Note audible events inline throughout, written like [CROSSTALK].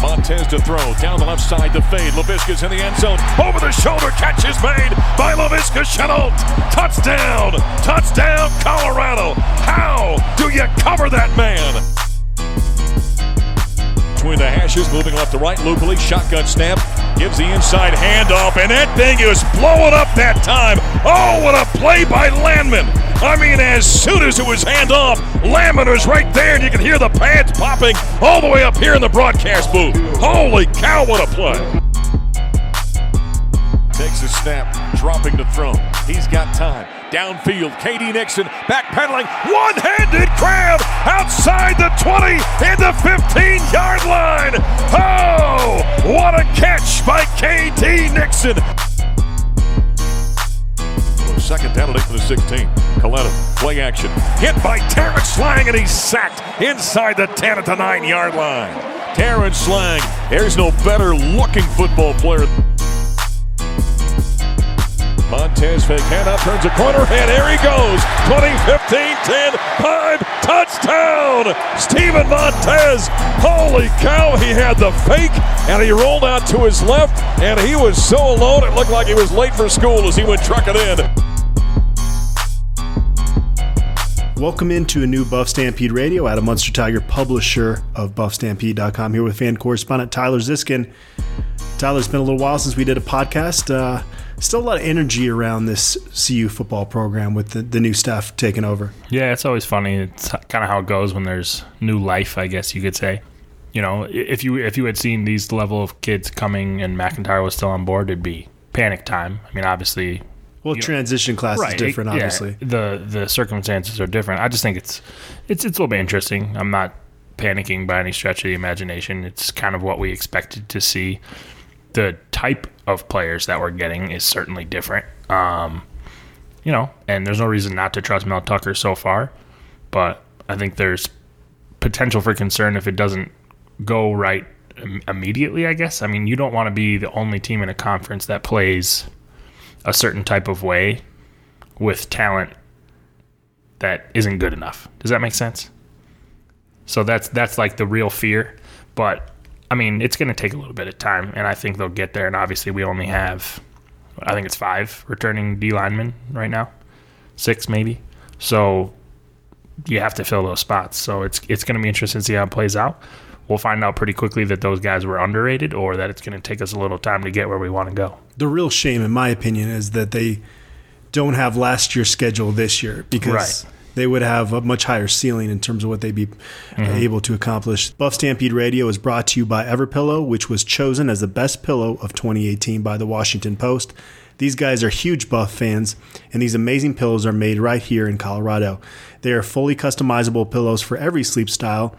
Montez to throw. Down the left side to fade. Laviska's in the end zone. Over the shoulder catch is made by Laviska Shenault. Touchdown! Touchdown, Colorado! How do you cover that man? Between the hashes, moving left to right. Locally, shotgun snap. Gives the inside handoff, and that thing is blowing up that time. Oh, what a play by Landman! I mean, as soon as it was handoff, Landman was right there, and you can hear the pads popping all the way up here in the broadcast booth. Holy cow, what a play! Takes a snap, dropping to throw. He's got time. Downfield, KD Nixon backpedaling, one-handed grab outside the 20 in the 15-yard line. Oh, what a catch by KD Nixon! Second down and eight for the 16. Coletta, play action. Hit by Terrence Lang, and he's sacked inside the 10 at the 9 yard line. Terrence Lang, there's no better looking football player. Montez handout, turns a corner, and there he goes. 20, 15, 10, 5, touchdown! Steven Montez, holy cow, he had the fake, and he rolled out to his left, and he was so alone it looked like he was late for school as he went trucking in. Welcome into a new Buff Stampede Radio Adam Munsterteiger, publisher of BuffStampede.com, here with fan correspondent Tyler Ziskin. Tyler, it's been a little while since we did a podcast. Uh, still a lot of energy around this CU football program with the, the new staff taking over. Yeah, it's always funny. It's kind of how it goes when there's new life, I guess you could say. You know, if you if you had seen these level of kids coming and MacIntyre was still on board, it'd be panic time. I mean, obviously, Well, You know- transition class is different, yeah, obviously. the the circumstances are different. I just think it's it's it's a little bit interesting. I'm not panicking by any stretch of the imagination. It's kind of what we expected to see. The type of players that we're getting is certainly different. Um, you know, and there's no reason not to trust Mel Tucker so far, but I think there's potential for concern if it doesn't go right immediately. I guess. I mean, you don't want to be the only team in a conference that plays a certain type of way with talent that isn't good enough. Does that make sense? So that's that's like the real fear, but I mean, it's going to take a little bit of time, and I think they'll get there. And obviously, we only have, I think it's five returning D linemen right now, six maybe. So you have to fill those spots. So it's it's going to be interesting to see how it plays out. We'll find out pretty quickly that those guys were underrated, or that it's going to take us a little time to get where we want to go. The real shame, in my opinion, is that they don't have last year's schedule this year because Right. They would have a much higher ceiling in terms of what they'd be uh, able to accomplish. Buff Stampede Radio is brought to you by Everpillow, which was chosen as the best pillow of 2018 by the Washington Post. These guys are huge Buff fans, and these amazing pillows are made right here in Colorado. They are fully customizable pillows for every sleep style.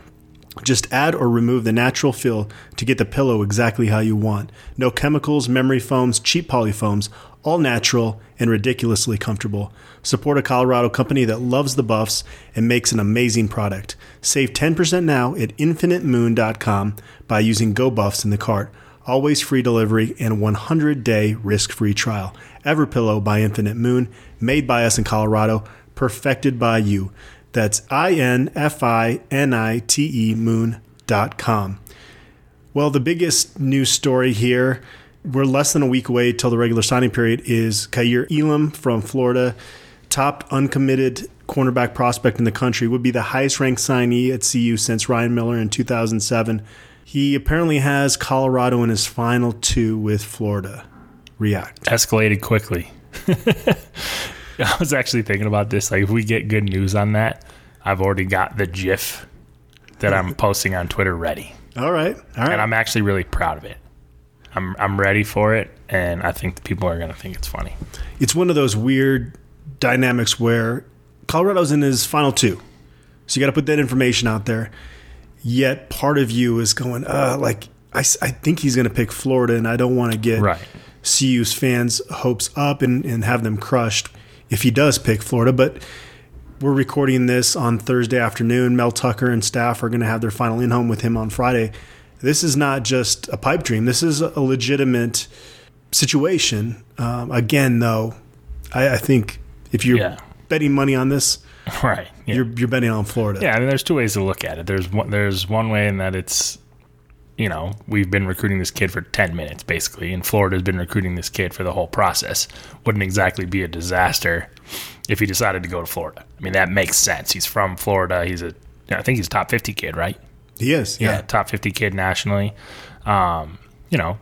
Just add or remove the natural fill to get the pillow exactly how you want. No chemicals, memory foams, cheap polyfoams, all natural and ridiculously comfortable. Support a Colorado company that loves the buffs and makes an amazing product. Save 10% now at infinitemoon.com by using GoBuffs in the cart. Always free delivery and 100 day risk free trial. Everpillow by Infinite Moon, made by us in Colorado, perfected by you. That's I N F I N I T E moon.com. Well, the biggest news story here, we're less than a week away till the regular signing period, is Kaiir Elam from Florida, top uncommitted cornerback prospect in the country, would be the highest ranked signee at CU since Ryan Miller in 2007. He apparently has Colorado in his final two with Florida. React. escalated quickly. [LAUGHS] I was actually thinking about this. Like, if we get good news on that, I've already got the GIF that I'm [LAUGHS] posting on Twitter ready, All right. All right. and I'm actually really proud of it. I'm I'm ready for it, and I think the people are gonna think it's funny. it's one of those weird dynamics where Colorado's in his final two. So you got to put that information out there. Yet part of you is going, uh, like, I think he's going to pick Florida, and I don't want to get Right. CU's fans' hopes up and, and have them crushed if he does pick Florida. But we're recording this on Thursday afternoon. Mel Tucker and staff are going to have their final in home with him on Friday. This is not just a pipe dream. This is a legitimate situation. Um, again, though, I, I think If you're Yeah. betting money on this, [LAUGHS] Right. Yeah. you're you're betting on Florida. Yeah, I mean, there's two ways to look at it. There's one, there's one way in that it's, you know, we've been recruiting this kid for 10 minutes basically, and Florida's been recruiting this kid for the whole process. Wouldn't exactly be a disaster if he decided to go to Florida. I mean, that makes sense. He's from Florida. He's a, I think he's a top 50 kid, right? He is. yeah, top 50 kid nationally. Um, you know,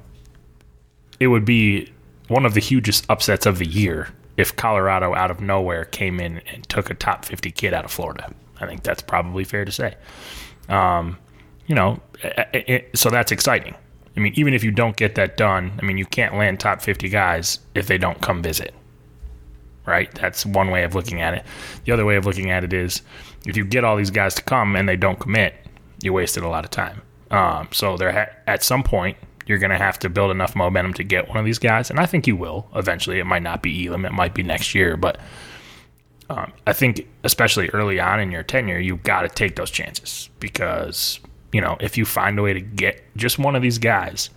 it would be one of the hugest upsets of the year if Colorado out of nowhere came in and took a top 50 kid out of Florida. I think that's probably fair to say. Um, you know, eh, eh, so that's exciting. I mean, even if you don't get that done, I mean, you can't land top 50 guys if they don't come visit. Right? That's one way of looking at it. The other way of looking at it is if you get all these guys to come and they don't commit, you wasted a lot of time. Um, so there, ha- at some point, you're going to have to build enough momentum to get one of these guys, and I think you will eventually. It might not be Elam, it might be next year, but um, I think especially early on in your tenure, you've got to take those chances because you know if you find a way to get just one of these guys,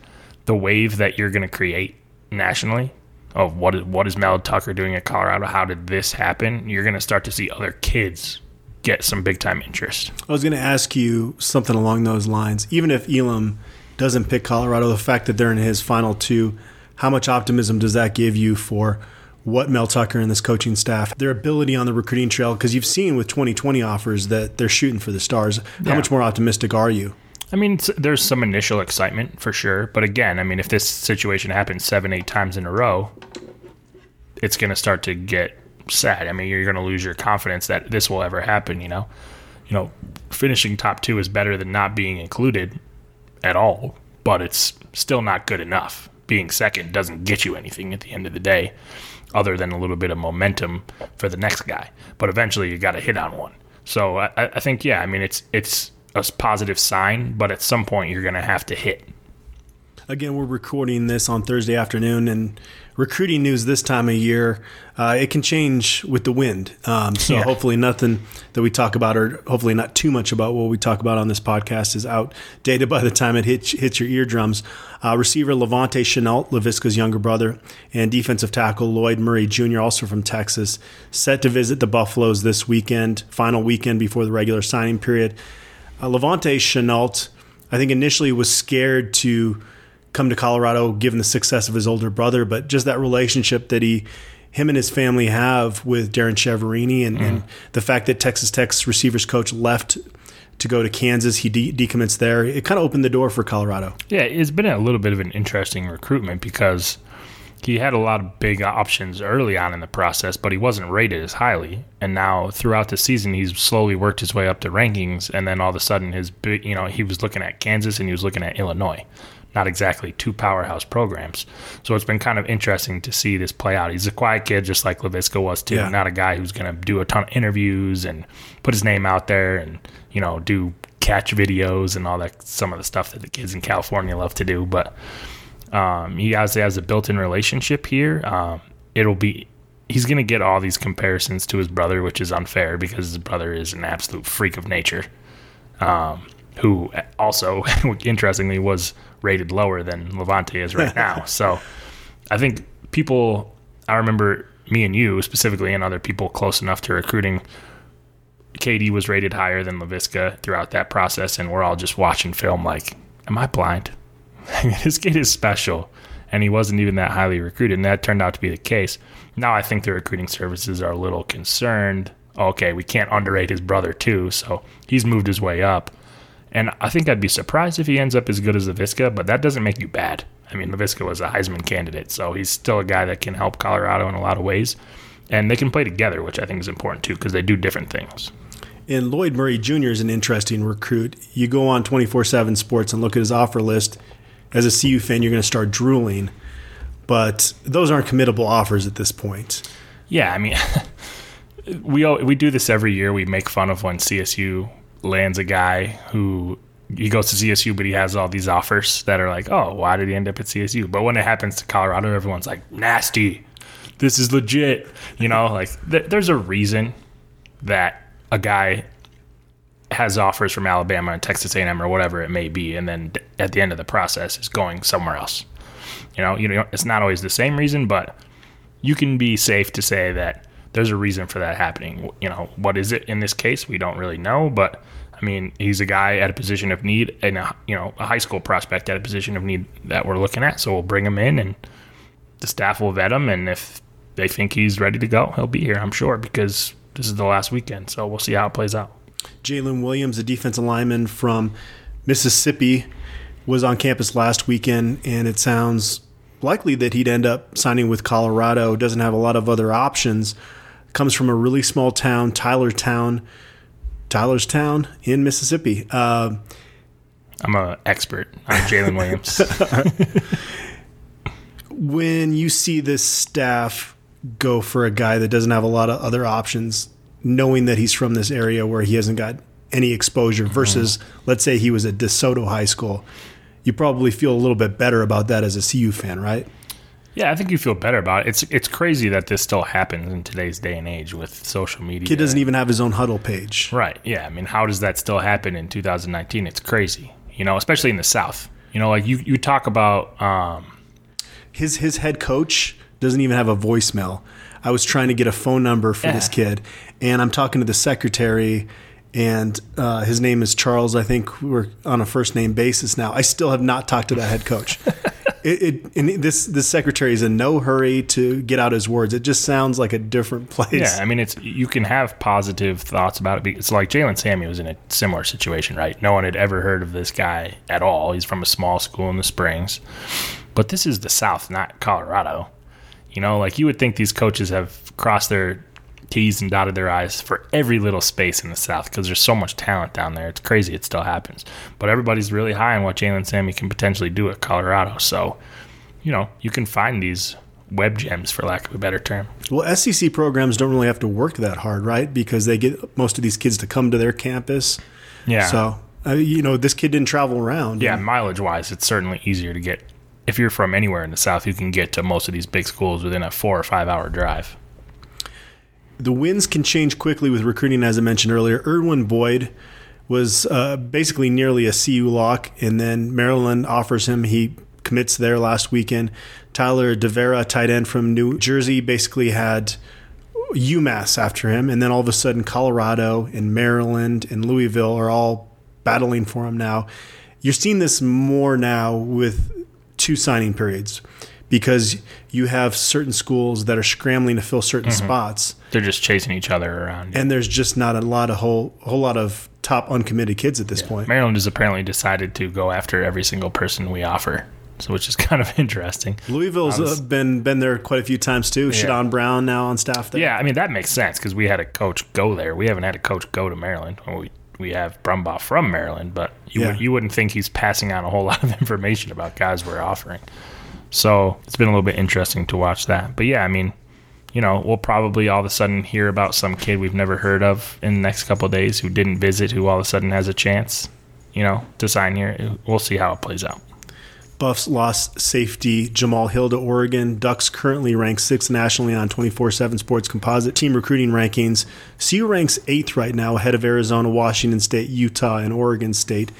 the wave that you're going to create nationally of what is what is Mel Tucker doing at Colorado? How did this happen? You're going to start to see other kids get some big time interest. I was going to ask you something along those lines. Even if Elam doesn't pick Colorado, the fact that they're in his final two, how much optimism does that give you for what Mel Tucker and this coaching staff, their ability on the recruiting trail? Because you've seen with 2020 offers that they're shooting for the stars. How Yeah. much more optimistic are you? I mean, there's some initial excitement for sure, but again, I mean, if this situation happens seven, eight times in a row, it's going to start to get sad. I mean, you're going to lose your confidence that this will ever happen. You know, you know, finishing top two is better than not being included at all, but it's still not good enough. Being second doesn't get you anything at the end of the day, other than a little bit of momentum for the next guy. But eventually, you got to hit on one. So I, I think, yeah, I mean, it's it's a positive sign, but at some point, you're going to have to hit. Again, we're recording this on Thursday afternoon, and recruiting news this time of year, uh, it can change with the wind. Um, so Yeah. hopefully, nothing that we talk about, or hopefully not too much about what we talk about on this podcast, is outdated by the time it hits, hits your eardrums. Uh, receiver La'Vontae Shenault, Laviska's younger brother, and defensive tackle Lloyd Murray Jr., also from Texas, set to visit the Buffaloes this weekend, final weekend before the regular signing period. Uh, La'Vontae Shenault, I think initially was scared to come to Colorado given the success of his older brother, but just that relationship that he, him and his family have with Darrin Chiaverini and, and mm. the fact that Texas Tech's receivers coach left to go to Kansas, he de- decommits there. It kind of opened the door for Colorado. Yeah, it's been a little bit of an interesting recruitment because he had a lot of big options early on in the process, but he wasn't rated as highly. And now throughout the season, he's slowly worked his way up the rankings, and then all of a sudden, his big, you know, he was looking at Kansas and he was looking at Illinois. Not exactly two powerhouse programs. So it's been kind of interesting to see this play out. He's a quiet kid, just like Laviska was too. Yeah. Not a guy who's going to do a ton of interviews and put his name out there and you know do catch videos and all that. Some of the stuff that the kids in California love to do, but um, he obviously has a built-in relationship here. Um, it'll be he's going to get all these comparisons to his brother, which is unfair because his brother is an absolute freak of nature. Um, who also, [LAUGHS] interestingly, was rated lower than La'Vontae is right [LAUGHS] now. so I think people, I remember me and you specifically, and other people close enough to recruiting. KD was rated higher than Laviska throughout that process, and we're all just watching film like, am I blind? [LAUGHS] this kid is special, and he wasn't even that highly recruited, and that turned out to be the case. Now I think the recruiting services are a little concerned. Okay, we can't underrate his brother too, so he's moved his way up. And I think I'd be surprised if he ends up as good as Laviska, but that doesn't make you bad. I mean, Laviska was a Heisman candidate, so he's still a guy that can help Colorado in a lot of ways. And they can play together, which I think is important too, because they do different things. And Lloyd Murray Jr. is an interesting recruit. You go on 24 7 sports and look at his offer list. As a CU fan, you're going to start drooling. But those aren't committable offers at this point. Yeah, I mean, [LAUGHS] we al- we do this every year. We make fun of when CSU lands a guy who he goes to CSU, but he has all these offers that are like, oh, why did he end up at CSU? But when it happens to Colorado, everyone's like, nasty. This is legit. You know, [LAUGHS] like th- there's a reason that a guy has offers from Alabama and Texas A&M or whatever it may be, and then d- at the end of the process is going somewhere else. You know, you know, it's not always the same reason, but you can be safe to say that there's a reason for that happening. You know, what is it in this case? We don't really know, but I mean, he's a guy at a position of need and a, you know, a high school prospect at a position of need that we're looking at. So we'll bring him in and the staff will vet him and if they think he's ready to go, he'll be here, I'm sure, because this is the last weekend. So we'll see how it plays out. Jalen Williams, a defensive lineman from Mississippi, was on campus last weekend, and it sounds likely that he'd end up signing with Colorado. Doesn't have a lot of other options. Comes from a really small town, Tylertown, Tylerstown in Mississippi. Uh, I'm an expert on Jalen Williams. [LAUGHS] when you see this staff go for a guy that doesn't have a lot of other options, knowing that he's from this area where he hasn't got any exposure versus, let's say, he was at DeSoto High School, you probably feel a little bit better about that as a CU fan, right? Yeah, I think you feel better about it. It's it's crazy that this still happens in today's day and age with social media. Kid doesn't even have his own Hudl page. Right. Yeah. I mean, how does that still happen in 2019? It's crazy. You know, especially in the South. You know, like you you talk about um, his his head coach doesn't even have a voicemail. I was trying to get a phone number for Yeah. this kid, and I'm talking to the secretary, and uh, his name is Charles. I think we're on a first name basis now. I still have not talked to that head coach. [LAUGHS] it, it and this this secretary is in no hurry to get out his words. It just sounds like a different [LAUGHS] place. Yeah, I mean, it's you can have positive thoughts about it. It's like Jalen Sami was in a similar situation, right? No one had ever heard of this guy at all. He's from a small school in the Springs, but this is the South, not Colorado. You know, like you would think these coaches have crossed their T's and dotted their I's for every little space in the South because there's so much talent down there. It's crazy. It still happens, but everybody's really high on what Jalen Sami can potentially do at Colorado. So, you know, you can find these web gems, for lack of a better term. Well, SEC programs don't really have to work that hard, right? Because they get most of these kids to come to their campus. Yeah. So, uh, you know, this kid didn't travel around. Yeah, mileage wise, it's certainly easier to get. If you're from anywhere in the South, you can get to most of these big schools within a four or five hour drive. The winds can change quickly with recruiting, as I mentioned earlier. Erwin Boyd was uh, basically nearly a CU lock, and then Maryland offers him. He commits there last weekend. Tyler DeVera, tight end from New Jersey, basically had UMass after him, and then all of a sudden, Colorado and Maryland and Louisville are all battling for him now. You're seeing this more now with two signing periods because you have certain schools that are scrambling to fill certain spots They're just chasing each other around. and there's just not a lot of whole whole lot of top uncommitted kids at this point. Maryland has apparently decided to go after every single person we offer, so which is [LAUGHS] kind of interesting. Louisville's uh, been been there quite a few times too. Shadon Brown now on staff there. Yeah, I mean that makes sense because we had a coach go there. We haven't had a coach go to Maryland. Well, we we have Brumbaugh from Maryland, but you Yeah. would, you wouldn't think he's passing on a whole [LAUGHS] lot of information about guys we're offering. So it's been a little bit interesting to watch that. But yeah, I mean, you know, we'll probably all of a sudden hear about some kid we've never heard of in the next couple days who didn't visit, who all of a sudden has a chance, you know, to sign here. We'll see how it plays out. Buffs lost safety Jamal Hill to Oregon. Ducks currently ranked sixth nationally on 24/7 Sports Composite team recruiting rankings. CU ranks eighth right now, ahead of Arizona, Washington State, Utah, and Oregon State.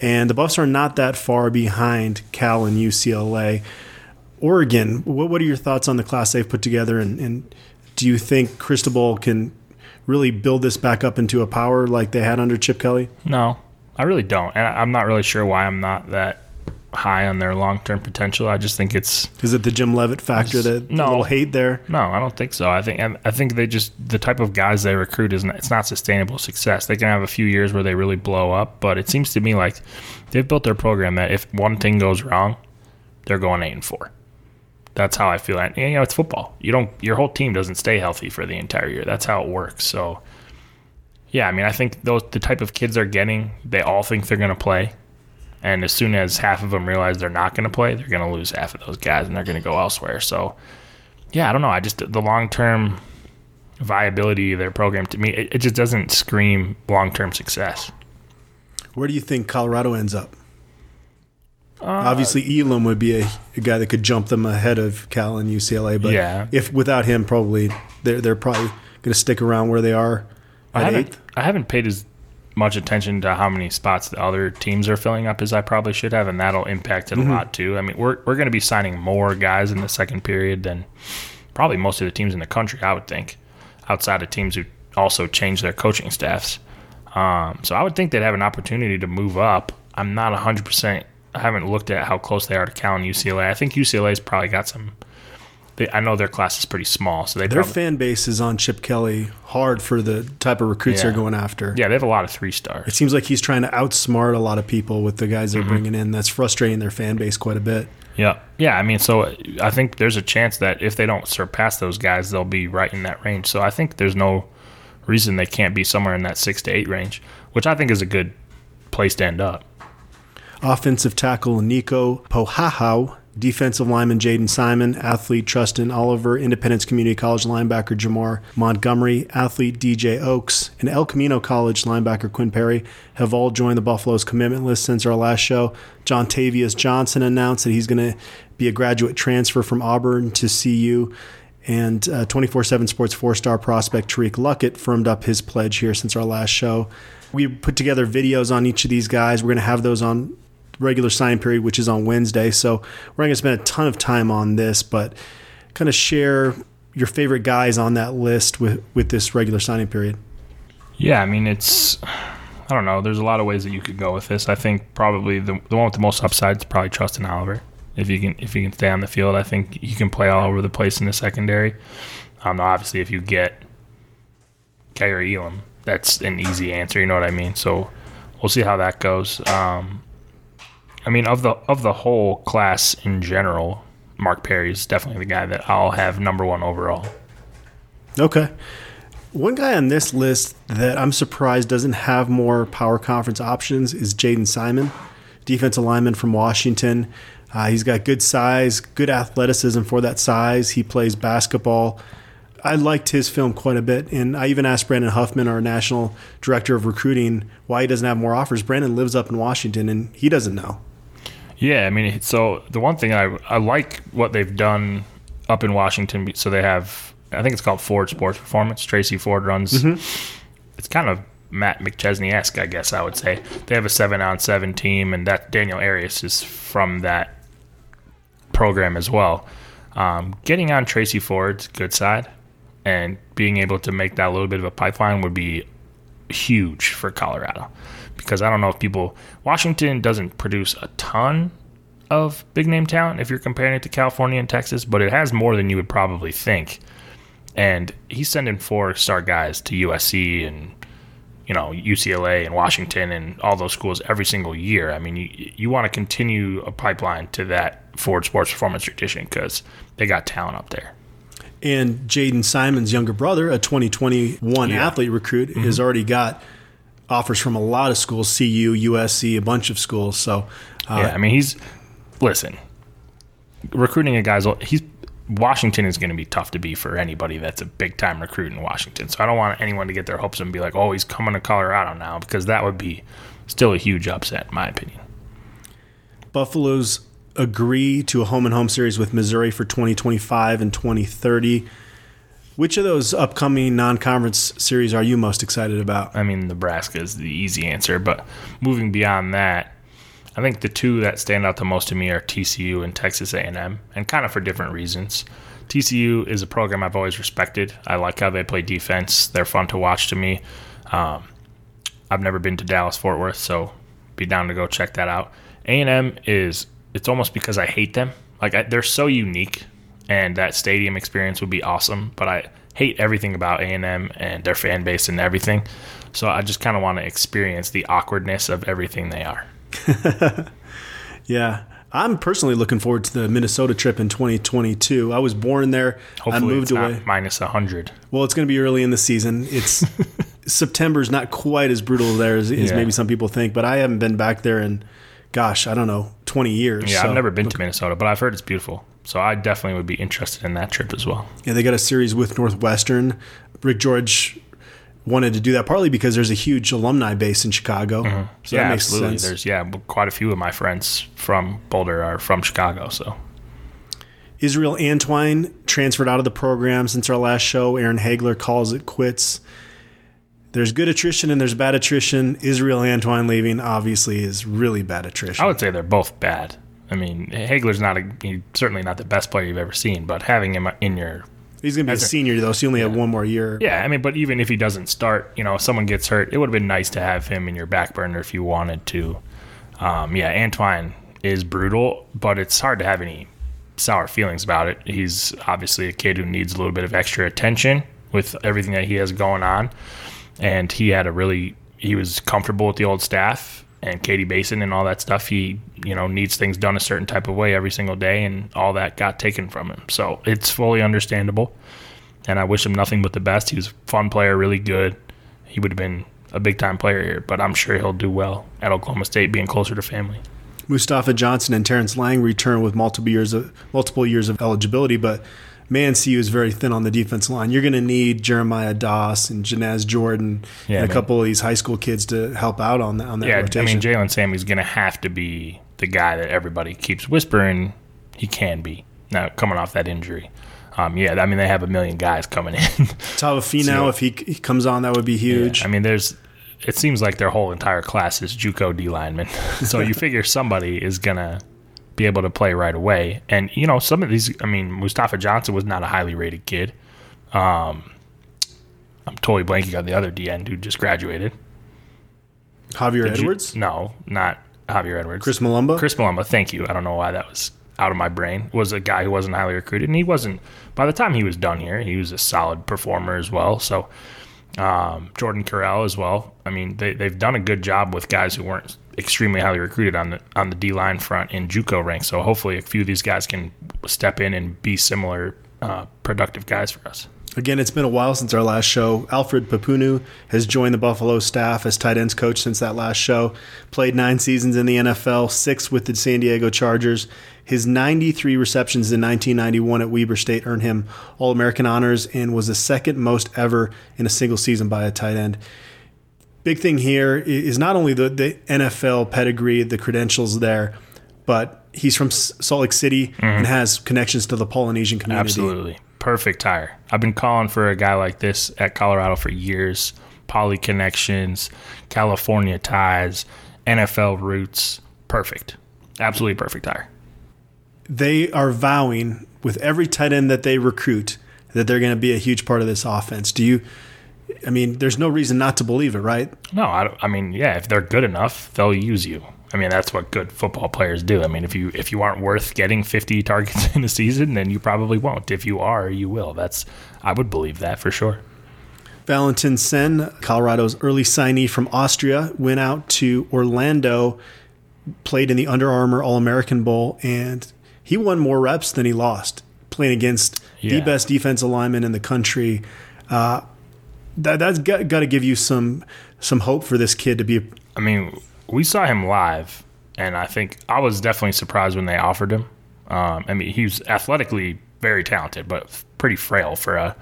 And the Buffs are not that far behind Cal and UCLA. Oregon, what, what are your thoughts on the class they've put together? And, and do you think Cristobal can really build this back up into a power like they had under Chip Kelly? No, I really don't. And I'm not really sure why I'm not that high on their long term potential. I just think it's Is it the Jim Leavitt factor that No. little hate there? no, I don't think so. I think I think they just the type of guys they recruit is not, it's not sustainable success. They can have a few years where they really blow up, but it seems to me like they've built their program that if one thing goes wrong, they're going eight and four. That's how I feel. And you know, it's football. You don't your whole team doesn't stay healthy for the entire year. That's how it works. So yeah, I mean, I think those the type of kids they're getting, they all think they're going to play. And as soon as half of them realize they're not going to play, they're going to lose half of those guys and they're going to go elsewhere. So, yeah, I don't know. I just the long term viability of their program to me, it, it just doesn't scream long term success. Where do you think Colorado ends up? Uh, Obviously, Elam would be a, a guy that could jump them ahead of Cal and UCLA, but Yeah. if without him, probably they're they're probably going to stick around where they are I haven't eighth. I haven't paid as much attention to how many spots the other teams are filling up as I probably should have, and that'll impact it a lot too. I mean, we're we're going to be signing more guys in the second period than probably most of the teams in the country. I would think. outside of teams who also change their coaching staffs. Um, so I would think they'd have an opportunity to move up. I'm not 100%. I haven't looked at how close they are to Cal and UCLA. I think UCLA's probably got some. They, I know their class is pretty small, so they Their probably, fan base is on Chip Kelly hard for the type of recruits they're going after. yeah, they have a lot of three stars. It seems like he's trying to outsmart a lot of people with the guys Mm-hmm. they're bringing in. That's frustrating their fan base quite a bit. Yeah, yeah. I mean, so I think there's a chance that if they don't surpass those guys, they'll be right in that range. So I think there's no reason they can't be somewhere in that six to eight range, which I think is a good place to end up. Offensive tackle Nico Pohahau, defensive lineman Jaden Simon, athlete Trustin Oliver, Independence Community College linebacker Jamar Montgomery, athlete DJ Oaks, and El Camino College linebacker Quinn Perry have all joined the Buffalo's commitment list since our last show. John Tavius Johnson announced that he's going to be a graduate transfer from Auburn to CU. And uh, 24 7 Sports four star prospect Tariq Luckett firmed up his pledge here since our last show. We put together videos on each of these guys. We're going to have those on regular signing period, which is on Wednesday. So we're not going to spend a ton of time on this, but kind of share your favorite guys on that list with, with this regular signing period. Yeah, I mean, it's. I don't know. There's a lot of ways that you could go with this. I think probably the, the one with the most upside is probably Trustin Oliver. If you can if you can stay on the field, I think you can play all over the place in the secondary. Um, obviously, if you get Kaiir Elam, that's an easy answer. You know what I mean? So we'll see how that goes. Um, I mean, of the of the whole class in general, Mark Perry is definitely the guy that I'll have number one overall. Okay. One guy on this list that I'm surprised doesn't have more power conference options is Jaden Simon, defensive lineman from Washington. Uh, he's got good size, good athleticism for that size. He plays basketball. I liked his film quite a bit, and I even asked Brandon Huffman, our national director of recruiting, why he doesn't have more offers. Brandon lives up in Washington, and he doesn't know. Yeah, I mean, so the one thing I I like what they've done up in Washington. So they have, I think it's called Ford Sports Performance. Tracy Ford runs. It's kind of Matt McChesney esque, I guess I would say. They have a seven on seven team, and that Daniel Arias is from that program as well. Um, getting on Tracy Ford's good side and being able to make that little bit of a pipeline would be huge for Colorado because I don't know if people Washington doesn't produce a ton of big name talent if you're comparing it to California and Texas, but it has more than you would probably think. And he's sending four star guys to USC and you know UCLA and Washington and all those schools every single year. I mean, you you want to continue a pipeline to that Ford Sports Performance tradition because they got talent up there. And Jaden Simon's younger brother, a 2021 Yeah. athlete recruit, has already got offers from a lot of schools, CU, USC, a bunch of schools. So, uh, Yeah, I mean he's listen. Recruiting a guy's he's Washington is going to be tough to be for anybody that's a big time recruit in Washington. So I don't want anyone to get their hopes and be like, "Oh, he's coming to Colorado now," because that would be still a huge upset, in my opinion. Buffaloes agree to a home and home series with Missouri for 2025 and 2030. Which of those upcoming non conference series are you most excited about? I mean, Nebraska is the easy answer, but moving beyond that, I think the two that stand out the most to me are TCU and Texas A&M, and kind of for different reasons. TCU is a program I've always respected. I like how they play defense. They're fun to watch to me. Um, I've never been to Dallas Fort Worth, so be down to go check that out. A&M is it's almost because I hate them. Like I, they're so unique, and that stadium experience would be awesome. But I hate everything about A&M and their fan base and everything. So I just kind of want to experience the awkwardness of everything they are. [LAUGHS] Yeah. I'm personally looking forward to the Minnesota trip in 2022. I was born there. Hopefully, I moved it's not away. minus hundred. Well, it's going to be early in the season. It's [LAUGHS] September's not quite as brutal there as, as Yeah. maybe some people think, but I haven't been back there in, gosh, I don't know, 20 years. Yeah, So- I've never been to Minnesota, but I've heard it's beautiful. So I definitely would be interested in that trip as well. Yeah, they got a series with Northwestern. Rick George wanted to do that partly because there's a huge alumni base in Chicago. So Mm-hmm. yeah, that makes absolutely. sense. There's yeah, quite a few of my friends from Boulder are from Chicago. So Israel Antwine transferred out of the program since our last show. Aaron Hagler calls it quits. There's good attrition and there's bad attrition. Israel Antwine leaving obviously is really bad attrition. I would say they're both bad. I mean, Hagler's not a certainly not the best player you've ever seen, but having him in your He's going to be a As a- senior though, so he only had one more year. Yeah, I mean, but even if he doesn't start, you know, if someone gets hurt, it would have been nice to have him in your back burner if you wanted to. Um, yeah, Antwine is brutal, but it's hard to have any sour feelings about it. He's obviously a kid who needs a little bit of extra attention with everything that he has going on, and he had a really he was comfortable with the old staff and Katie Basin and all that stuff. He you know needs things done a certain type of way every single day, and all that got taken from him. So it's fully understandable and I wish him nothing but the best. He was a fun player, really good. He would have been a big time player here, but I'm sure he'll do well at Oklahoma State, being closer to family. Mustafa Johnson and Terrence Lang return with multiple years of multiple years of eligibility, but man, CU is very thin on the defense line. You're going to need Jeremiah Doss and Janaz Jordan Yeah, and a couple of these high school kids to help out on that on that Yeah, rotation. I mean Jalen Sami's going to have to be the guy that everybody keeps whispering he can be. Now coming off that injury, um, yeah, I mean they have a million guys coming in. [LAUGHS] Tava Finau, if he, he comes on, that would be huge. I mean, there's. It seems like their whole entire class is JUCO D linemen, [LAUGHS] so you figure somebody is gonna be able to play right away. And you know, some of these. I mean, Mustafa Johnson was not a highly rated kid. Um, I'm totally blanking on the other DN who just graduated. Javier Did you- Edwards, no, not Javier Edwards. Chris Mulumba. Chris Mulumba, thank you. I don't know why that was out of my brain. Was a guy who wasn't highly recruited, and he wasn't. By the time he was done here, he was a solid performer as well. So um, Jordan Carrell as well. I mean, they they've done a good job with guys who weren't extremely highly recruited on the on the D line front in JUCO ranks. So hopefully, a few of these guys can step in and be similar uh, productive guys for us. Again, it's been a while since our last show. Alfred Pupunu has joined the Buffalo staff as tight ends coach since that last show. Played nine seasons in the NFL, six with the San Diego Chargers. His 93 receptions in 1991 at Weber State earned him All American honors and was the second most ever in a single season by a tight end. Big thing here is not only the, the NFL pedigree, the credentials there, but he's from Salt Lake City and mm-hmm. has connections to the Polynesian community. Absolutely. Perfect hire. I've been calling for a guy like this at Colorado for years. Poly connections, California ties, NFL roots. Perfect. Absolutely perfect hire. they are vowing with every tight end that they recruit that they're going to be a huge part of this offense. Do you? I mean, there's no reason not to believe it, right? No, I, I mean, yeah, if they're good enough, they'll use you. I mean, that's what good football players do. I mean, if you if you aren't worth getting 50 targets [LAUGHS] in a season, then you probably won't. If you are, you will. That's I would believe that for sure. Valentin Senn, Colorado's early signee from Austria, went out to Orlando, played in the Under Armour All American Bowl, and he won more reps than he lost, playing against the best defensive lineman in the country. Uh, that, that's got, got to give you some some hope for this kid to be. I mean, we saw him live, and I think I was definitely surprised when they offered him. Um, I mean, he was athletically very talented, but pretty frail for a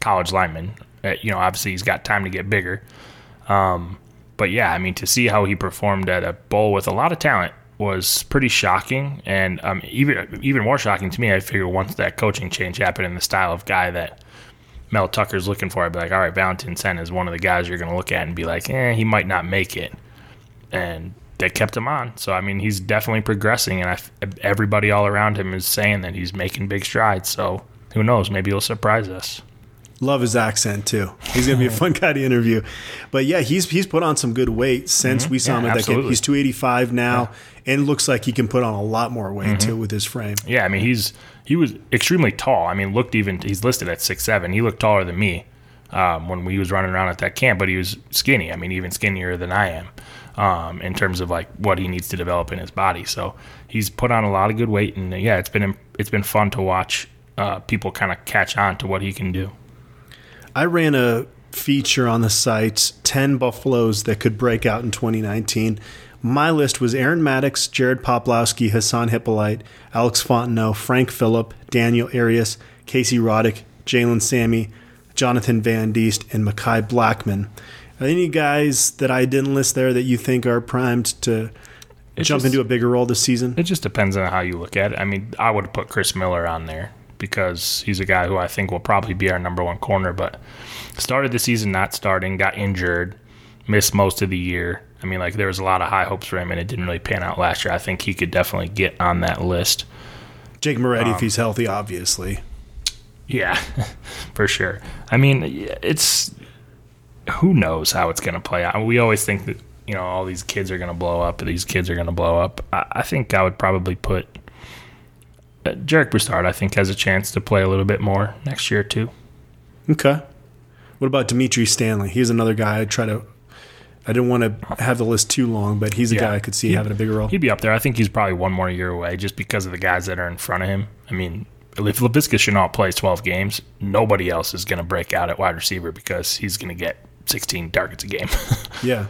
college lineman. Uh, you know, obviously he's got time to get bigger. Um, but yeah, I mean, to see how he performed at a bowl with a lot of talent was pretty shocking, and um, even even more shocking to me. I figure once that coaching change happened in the style of guy that Mel Tucker's looking for, I'd be like, all right, Valentin Senn is one of the guys you're going to look at and be like, eh, he might not make it. And they kept him on. So, I mean, he's definitely progressing, and I, everybody all around him is saying that he's making big strides. So, who knows? Maybe he'll surprise us. Love his accent too. He's gonna be a [LAUGHS] fun guy to interview. But yeah, he's he's put on some good weight since we saw Mm-hmm. Yeah, him at that absolutely. He's two eighty five now, and looks like he can put on a lot more weight Mm-hmm. too with his frame. Yeah, I mean, he's he was extremely tall. I mean, looked even he's listed at six seven. He looked taller than me um, when we was running around at that camp, but he was skinny. I mean, even skinnier than I am um, in terms of like what he needs to develop in his body. So he's put on a lot of good weight, and uh, yeah, it's been it's been fun to watch uh, people kind of catch on to what he can do. I ran a feature on the site 10 Buffaloes that could break out in 2019. My list was Aaron Maddox, Jared Poplawski, Hassan Hippolyte, Alex Fontenot, Frank Fillip, Daniel Arias, Casey Roddick, Jalen Sami, Jonathan Van Diest, and Mekhi Blackmon. Are any guys that I didn't list there that you think are primed to It's jump just- into a bigger role this season? It just depends on how you look at it. I mean, I would put Chris Miller on there because he's a guy who I think will probably be our number one corner, but started the season not starting, got injured, missed most of the year. I mean, like there was a lot of high hopes for him, and it didn't really pan out last year. I think he could definitely get on that list. Jake Moretti, Um, if he's healthy, obviously. Yeah, [LAUGHS] for sure. I mean, it's who knows how it's going to play out. We always think that you know all these kids are going to blow up. These kids are going to blow up. I, I, think I would probably put uh, Jarek Broussard. I think has a chance to play a little bit more next year too. Okay. What about Dimitri Stanley? He's another guy I try to. I didn't want to have the list too long, but he's a yeah. guy I could see having a bigger role. He'd be up there. I think he's probably one more year away, just because of the guys that are in front of him. I mean, if Laviska Shenault plays 12 games, nobody else is going to break out at wide receiver because he's going to get 16 targets a game. [LAUGHS] yeah.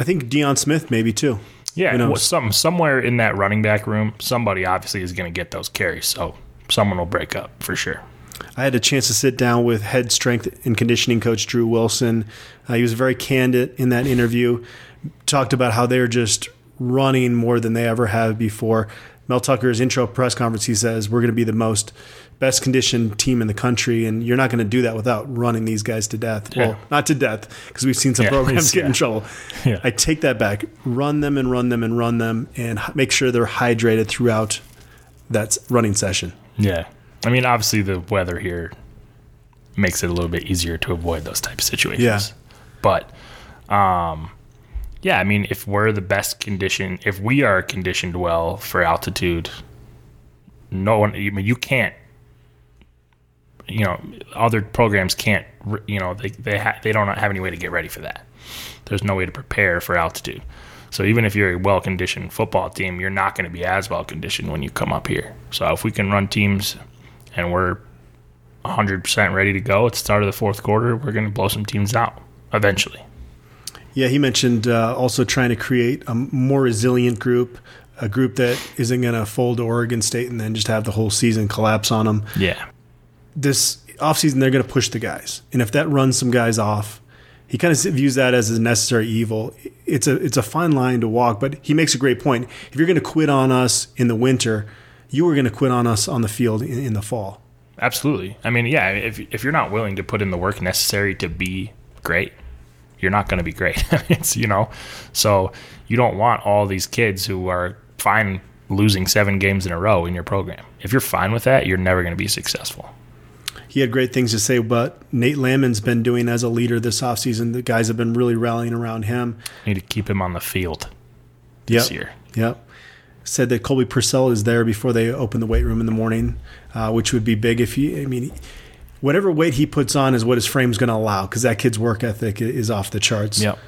I think Deion Smith maybe too. Yeah, some somewhere in that running back room, somebody obviously is going to get those carries. So someone will break up for sure. I had a chance to sit down with head strength and conditioning coach Drew Wilson. Uh, he was very candid in that interview. Talked about how they're just running more than they ever have before. Mel Tucker's intro press conference, he says, We're going to be the most best conditioned team in the country, and you're not going to do that without running these guys to death. Yeah. Well, not to death, because we've seen some yeah, programs get yeah. in trouble. I take that back. Run them and run them and run them, and make sure they're hydrated throughout that running session. Yeah. I mean, obviously, the weather here makes it a little bit easier to avoid those type of situations. Yeah. But, um, yeah, I mean, if we're the best condition, if we are conditioned well for altitude, no one, I mean, you can't, you know, other programs can't, you know, they they ha- they don't have any way to get ready for that. There's no way to prepare for altitude. So even if you're a well conditioned football team, you're not going to be as well conditioned when you come up here. So if we can run teams and we're 100% ready to go at the start of the fourth quarter, we're going to blow some teams out eventually. Yeah, he mentioned uh, also trying to create a more resilient group, a group that isn't going to fold to Oregon State and then just have the whole season collapse on them. Yeah. This offseason, they're going to push the guys. And if that runs some guys off, he kind of views that as a necessary evil. It's a it's a fine line to walk, but he makes a great point. If you're going to quit on us in the winter, you were going to quit on us on the field in, in the fall. Absolutely. I mean, yeah, if if you're not willing to put in the work necessary to be great, you're not going to be great. [LAUGHS] it's you know, so you don't want all these kids who are fine losing seven games in a row in your program. If you're fine with that, you're never going to be successful. He had great things to say but Nate Landman's been doing as a leader this offseason. The guys have been really rallying around him. Need to keep him on the field this yep. year. Yep. Said that Colby Pursell is there before they open the weight room in the morning, uh, which would be big if he. I mean, whatever weight he puts on is what his frame's going to allow because that kid's work ethic is off the charts. Yep.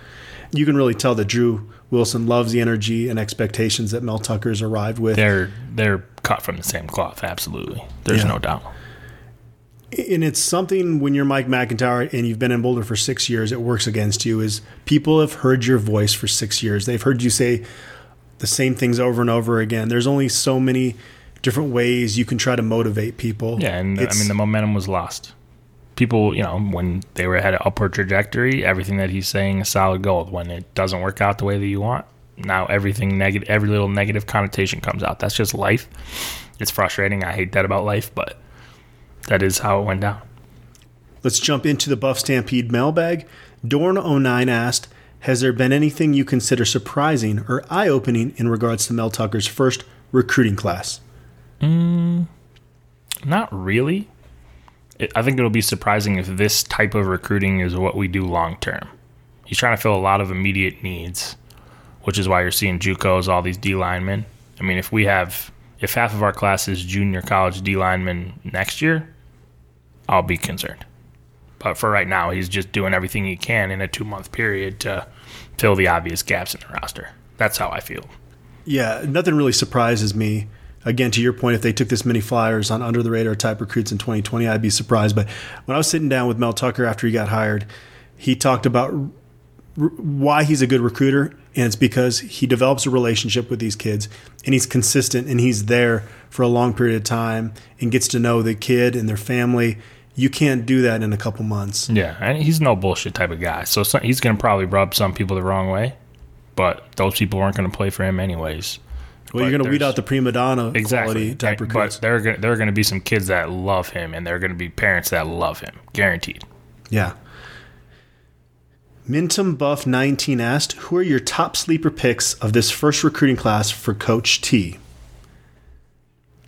You can really tell that Drew Wilson loves the energy and expectations that Mel Tucker's arrived with. They're they're cut from the same cloth, absolutely. There's yeah. no doubt. And it's something when you're Mike MacIntyre and you've been in Boulder for six years, it works against you. Is people have heard your voice for six years. They've heard you say the same things over and over again. There's only so many different ways you can try to motivate people. Yeah, and uh, it's, I mean the momentum was lost. People, you know, when they were at an upward trajectory, everything that he's saying is solid gold. When it doesn't work out the way that you want, now everything negative, every little negative connotation comes out. That's just life. It's frustrating. I hate that about life, but that is how it went down. Let's jump into the Buff Stampede mailbag. Dorn09 asked, has there been anything you consider surprising or eye opening in regards to Mel Tucker's first recruiting class? Mm, not really. I think it'll be surprising if this type of recruiting is what we do long term. He's trying to fill a lot of immediate needs, which is why you're seeing JUCOs, all these D linemen. I mean, if we have if half of our class is junior college D linemen next year, I'll be concerned. But for right now, he's just doing everything he can in a two month period to fill the obvious gaps in the roster. That's how I feel. Yeah, nothing really surprises me again, to your point, if they took this many flyers on under the radar type recruits in 2020, I'd be surprised. But when I was sitting down with Mel Tucker after he got hired, he talked about why he's a good recruiter, and it's because he develops a relationship with these kids, and he's consistent, and he's there for a long period of time, and gets to know the kid and their family. You can't do that in a couple months. Yeah, and he's no bullshit type of guy. So he's going to probably rub some people the wrong way, but those people aren't going to play for him anyways. Well, you're going to weed out the prima donna exactly. quality type right. recruits. But there are there are going to be some kids that love him, and there are going to be parents that love him, guaranteed. Yeah. Mintum Buff 19 asked, "Who are your top sleeper picks of this first recruiting class for Coach T?"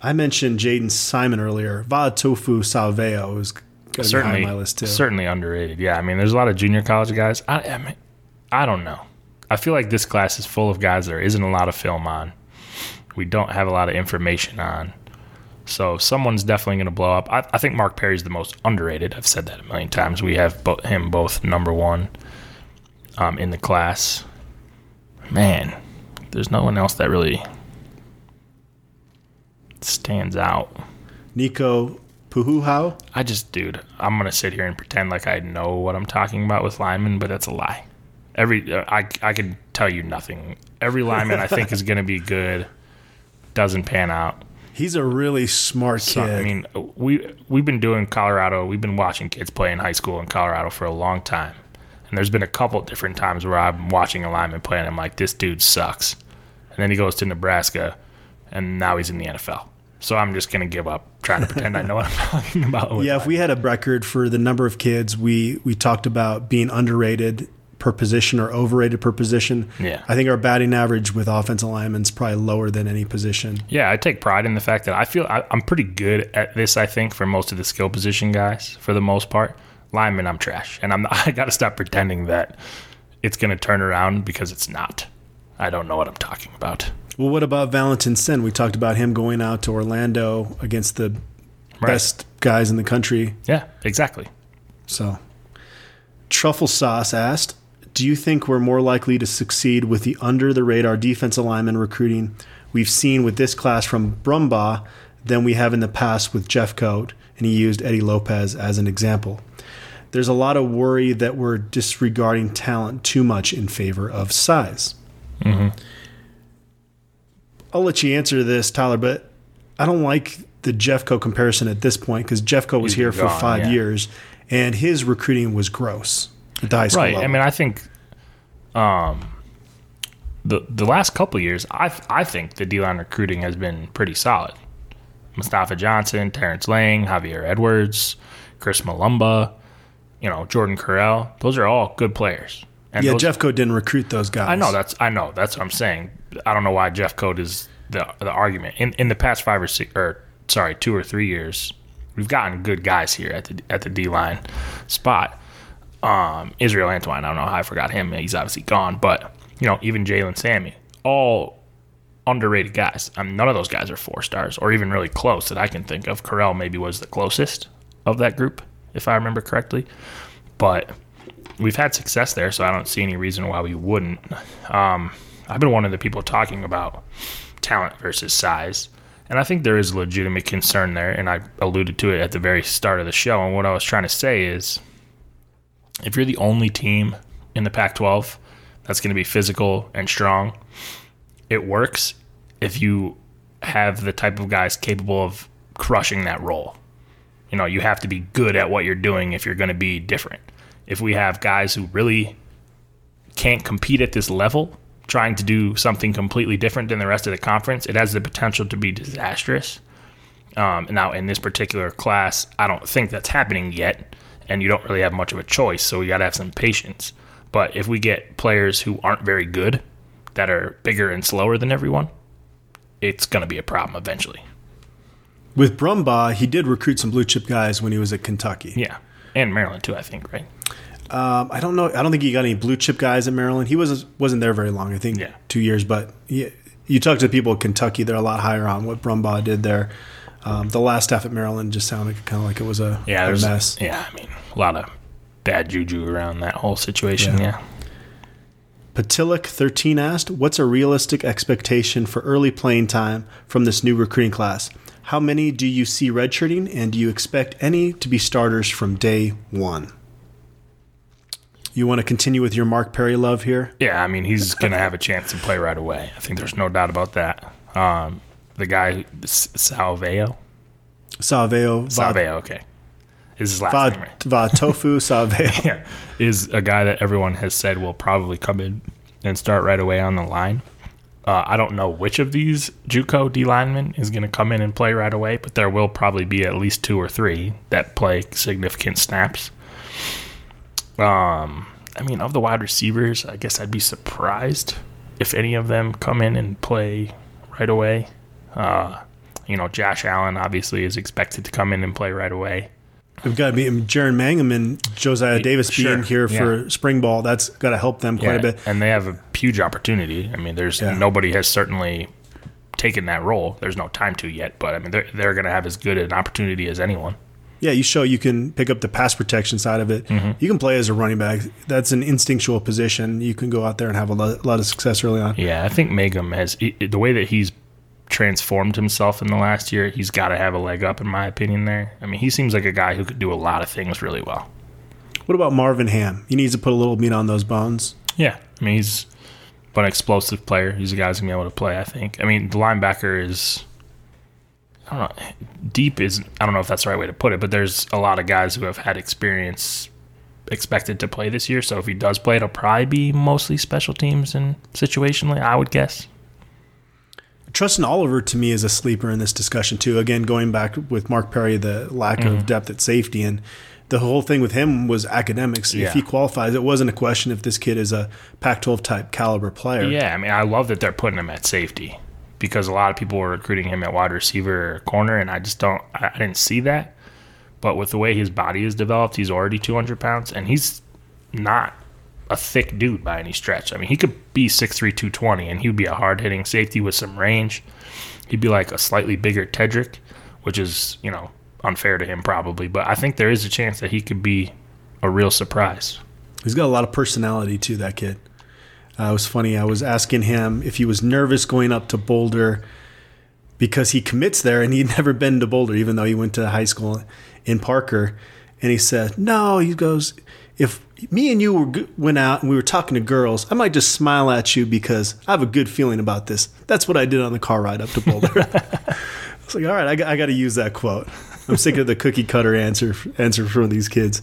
I mentioned Jaden Simon earlier. Vatofu Salveo is going to be certainly on my list too. certainly underrated. Yeah, I mean, there's a lot of junior college guys. I, I mean, I don't know. I feel like this class is full of guys there isn't a lot of film on. We don't have a lot of information on. So someone's definitely going to blow up. I, I think Mark Perry's the most underrated. I've said that a million times. We have bo- him both number one um, in the class. Man, there's no one else that really stands out. Nico Puhuhao. I just, dude, I'm gonna sit here and pretend like I know what I'm talking about with linemen, but that's a lie. Every uh, I I can tell you nothing. Every lineman I think is gonna be good. Doesn't pan out. He's a really smart So, kid. I mean, we we've been doing Colorado. We've been watching kids play in high school in Colorado for a long time, and there's been a couple different times where I'm watching a lineman play and I'm like, this dude sucks, and then he goes to Nebraska, and now he's in the NFL. So I'm just gonna give up trying to pretend I know what I'm [LAUGHS] talking about. yeah, if we had a record for the number of kids we we talked about being underrated per position or overrated per position. Yeah. I think our batting average with offensive linemen is probably lower than any position. Yeah, I take pride in the fact that I feel I, I'm pretty good at this. I think for most of the skill position guys, for the most part, linemen I'm trash, and I'm [LAUGHS] I got to stop pretending that it's going to turn around because it's not. I don't know what I'm talking about. Well, what about Valentin Senn? We talked about him going out to Orlando against the Right. best guys in the country. Yeah, exactly. So, Truffle Sauce asked, "Do you think we're more likely to succeed with the under the radar defensive lineman recruiting we've seen with this class from Brumbaugh than we have in the past with Jeffcoat?" And he used Eddie Lopez as an example. There's a lot of worry that we're disregarding talent too much in favor of size. Mm-hmm. I'll let you answer this, Tyler, but I don't like the Jeffcoat comparison at this point because Jeffcoat was He's here for five yeah. years and his recruiting was gross at the high school Right. level. I mean, I think um, the the last couple of years, I I think the D line recruiting has been pretty solid. Mustafa Johnson, Terrence Lang, Javier Edwards, Chris Mulumba, you know Jordan Carrell. Those are all good players. And yeah, those- Jeffcoat didn't recruit those guys. I know that's I know that's what I'm saying. I don't know why Jeffcoat is the the argument in in the past five or six or sorry two or three years. We've gotten good guys here at the at the D line spot. Um, Israel Antwine, I don't know how I forgot him. He's obviously gone, but you know even Jalen Sami, all underrated guys. I mean, none of those guys are four stars or even really close that I can think of. Carrell maybe was the closest of that group, if I remember correctly. But we've had success there, so I don't see any reason why we wouldn't. Um, I've been one of the people talking about talent versus size, and I think there is legitimate concern there, and I alluded to it at the very start of the show. And what I was trying to say is, if you're the only team in the Pac-12 that's going to be physical and strong, it works if you have the type of guys capable of crushing that role. You know, you have to be good at what you're doing if you're going to be different. If we have guys who really can't compete at this level, trying to do something completely different than the rest of the conference, it has the potential to be disastrous. Um, now, in this particular class, I don't think that's happening yet, and you don't really have much of a choice, so we got to have some patience. But if we get players who aren't very good, that are bigger and slower than everyone, it's going to be a problem eventually. With Brumbaugh, he did recruit some blue chip guys when he was at Kentucky. Yeah. And Maryland, too, I think, right? Um, I don't know. I don't think he got any blue chip guys at Maryland. He was wasn't there very long. I think Yeah. two years. But he, you talk to people at Kentucky, they're a lot higher on what Brumbaugh did there. Um, the last staff at Maryland just sounded kind of like it was a, Yeah, a mess. Yeah, I mean, a lot of bad juju around that whole situation. Yeah. Yeah. Patilik thirteen asked, "What's a realistic expectation for early playing time from this new recruiting class? How many do you see redshirting, and do you expect any to be starters from day one?" You want to continue with your Mark Perry love here? Yeah, I mean, he's going to have a chance to play right away. I think there's no doubt about that. Um, the guy, Salveo? Salveo, Salveo, okay. Is his last Va, name right? Va Tofu [LAUGHS] Salveo. Yeah. Is a guy that everyone has said will probably come in and start right away on the line. Uh, I don't know which of these JUCO D linemen is going to come in and play right away, but there will probably be at least two or three that play significant snaps. Um, I mean, of the wide receivers, I guess I'd be surprised if any of them come in and play right away. Uh, You know, Josh Allen obviously is expected to come in and play right away. We've got to be Jaren Mangham and Josiah Davis Sure, being here for spring ball. That's got to help them quite a bit. And they have a huge opportunity. I mean, there's Yeah. nobody has certainly taken that role. There's no time to yet, but I mean, they're, they're going to have as good an opportunity as anyone. Yeah, you show you can pick up the pass protection side of it. Mm-hmm. You can play as a running back. That's an instinctual position. You can go out there and have a lot, lot of success early on. Yeah, I think Mangham has the way that he's transformed himself in the last year. He's got to have a leg up, in my opinion. There, I mean, he seems like a guy who could do a lot of things really well. What about Marvin Ham? He needs to put a little meat on those bones. Yeah, I mean, he's an explosive player. He's a guy who's gonna be able to play. I think. I mean, the linebacker is. I don't know. Deep is. I don't know if that's the right way to put it, but there's a lot of guys who have had experience expected to play this year. So if he does play, it'll probably be mostly special teams and situationally. I would guess. Trustin Oliver to me is a sleeper in this discussion too. Again, going back with Mark Perry, the lack Mm-hmm. of depth at safety, and the whole thing with him was academics. Yeah. If he qualifies, it wasn't a question if this kid is a Pac-12 type caliber player. Yeah, I mean, I love that they're putting him at safety because a lot of people were recruiting him at wide receiver or corner, and I just don't, I, I didn't see that. But with the way his body is developed, he's already 200 pounds, and he's not a thick dude by any stretch. I mean, he could be 6'3, 220, and he would be a hard hitting safety with some range. He'd be like a slightly bigger Tedrick, which is, you know, unfair to him probably. But I think there is a chance that he could be a real surprise. He's got a lot of personality too. That kid. Uh, it was funny. I was asking him if he was nervous going up to Boulder because he commits there and he'd [LAUGHS] never been to Boulder, even though he went to high school in Parker. And he said, "No." He goes, "If me and you were went out and we were talking to girls, I might just smile at you because I have a good feeling about this. That's what I did on the car ride up to Boulder." [LAUGHS] I was like, "All right, I I got to use that quote." I'm sick of the cookie cutter answer answer from these kids.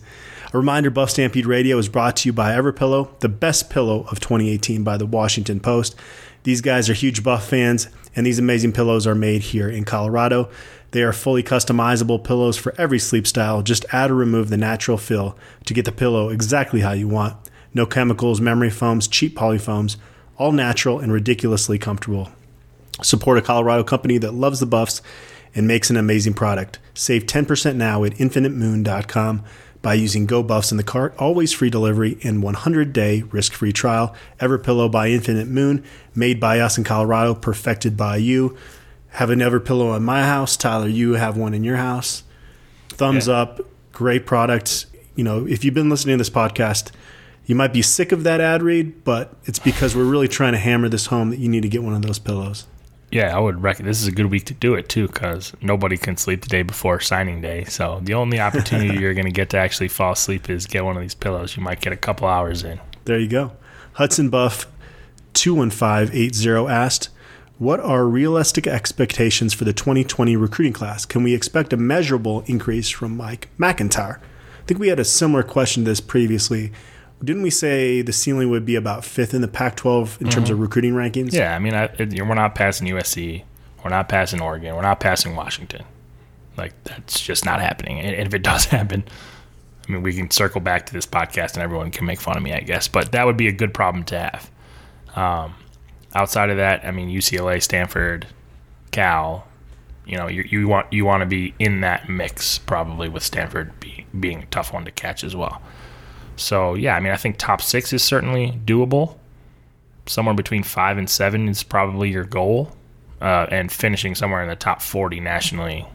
A reminder Buff Stampede Radio is brought to you by Everpillow, the best pillow of 2018 by the Washington Post. These guys are huge Buff fans, and these amazing pillows are made here in Colorado. They are fully customizable pillows for every sleep style. Just add or remove the natural fill to get the pillow exactly how you want. No chemicals, memory foams, cheap polyfoams, all natural and ridiculously comfortable. Support a Colorado company that loves the Buffs and makes an amazing product. Save 10% now at infinitemoon.com by using Go Buffs in the cart. Always free delivery and 100 day risk free trial. Everpillow by Infinite Moon, made by us in Colorado, perfected by you. Have an Everpillow in my house. Tyler, you have one in your house. Thumbs Yeah. up. Great product. You know, if you've been listening to this podcast, you might be sick of that ad read, but it's because we're really trying to hammer this home that you need to get one of those pillows. Yeah, I would reckon this is a good week to do it too, because nobody can sleep the day before signing day. So the only opportunity [LAUGHS] you're going to get to actually fall asleep is get one of these pillows. You might get a couple hours in. There you go. Hudson Buff 21580 asked, What are realistic expectations for the 2020 recruiting class? Can we expect a measurable increase from Mike MacIntyre? I think we had a similar question to this previously. Didn't we say the ceiling would be about fifth in the Pac 12 in terms of recruiting rankings? Yeah, I mean, I, it, we're not passing USC, we're not passing Oregon, we're not passing Washington. Like that's just not happening. And, and if it [LAUGHS] does happen, I mean, we can circle back to this podcast and everyone can make fun of me, I guess. But that would be a good problem to have. Um, outside of that, I mean, UCLA, Stanford, Cal. You know, you, you want you want to be in that mix probably with Stanford be, being a tough one to catch as well. So yeah, I mean, I think top six is certainly doable. Somewhere between five and seven is probably your goal, uh, and finishing somewhere in the top forty nationally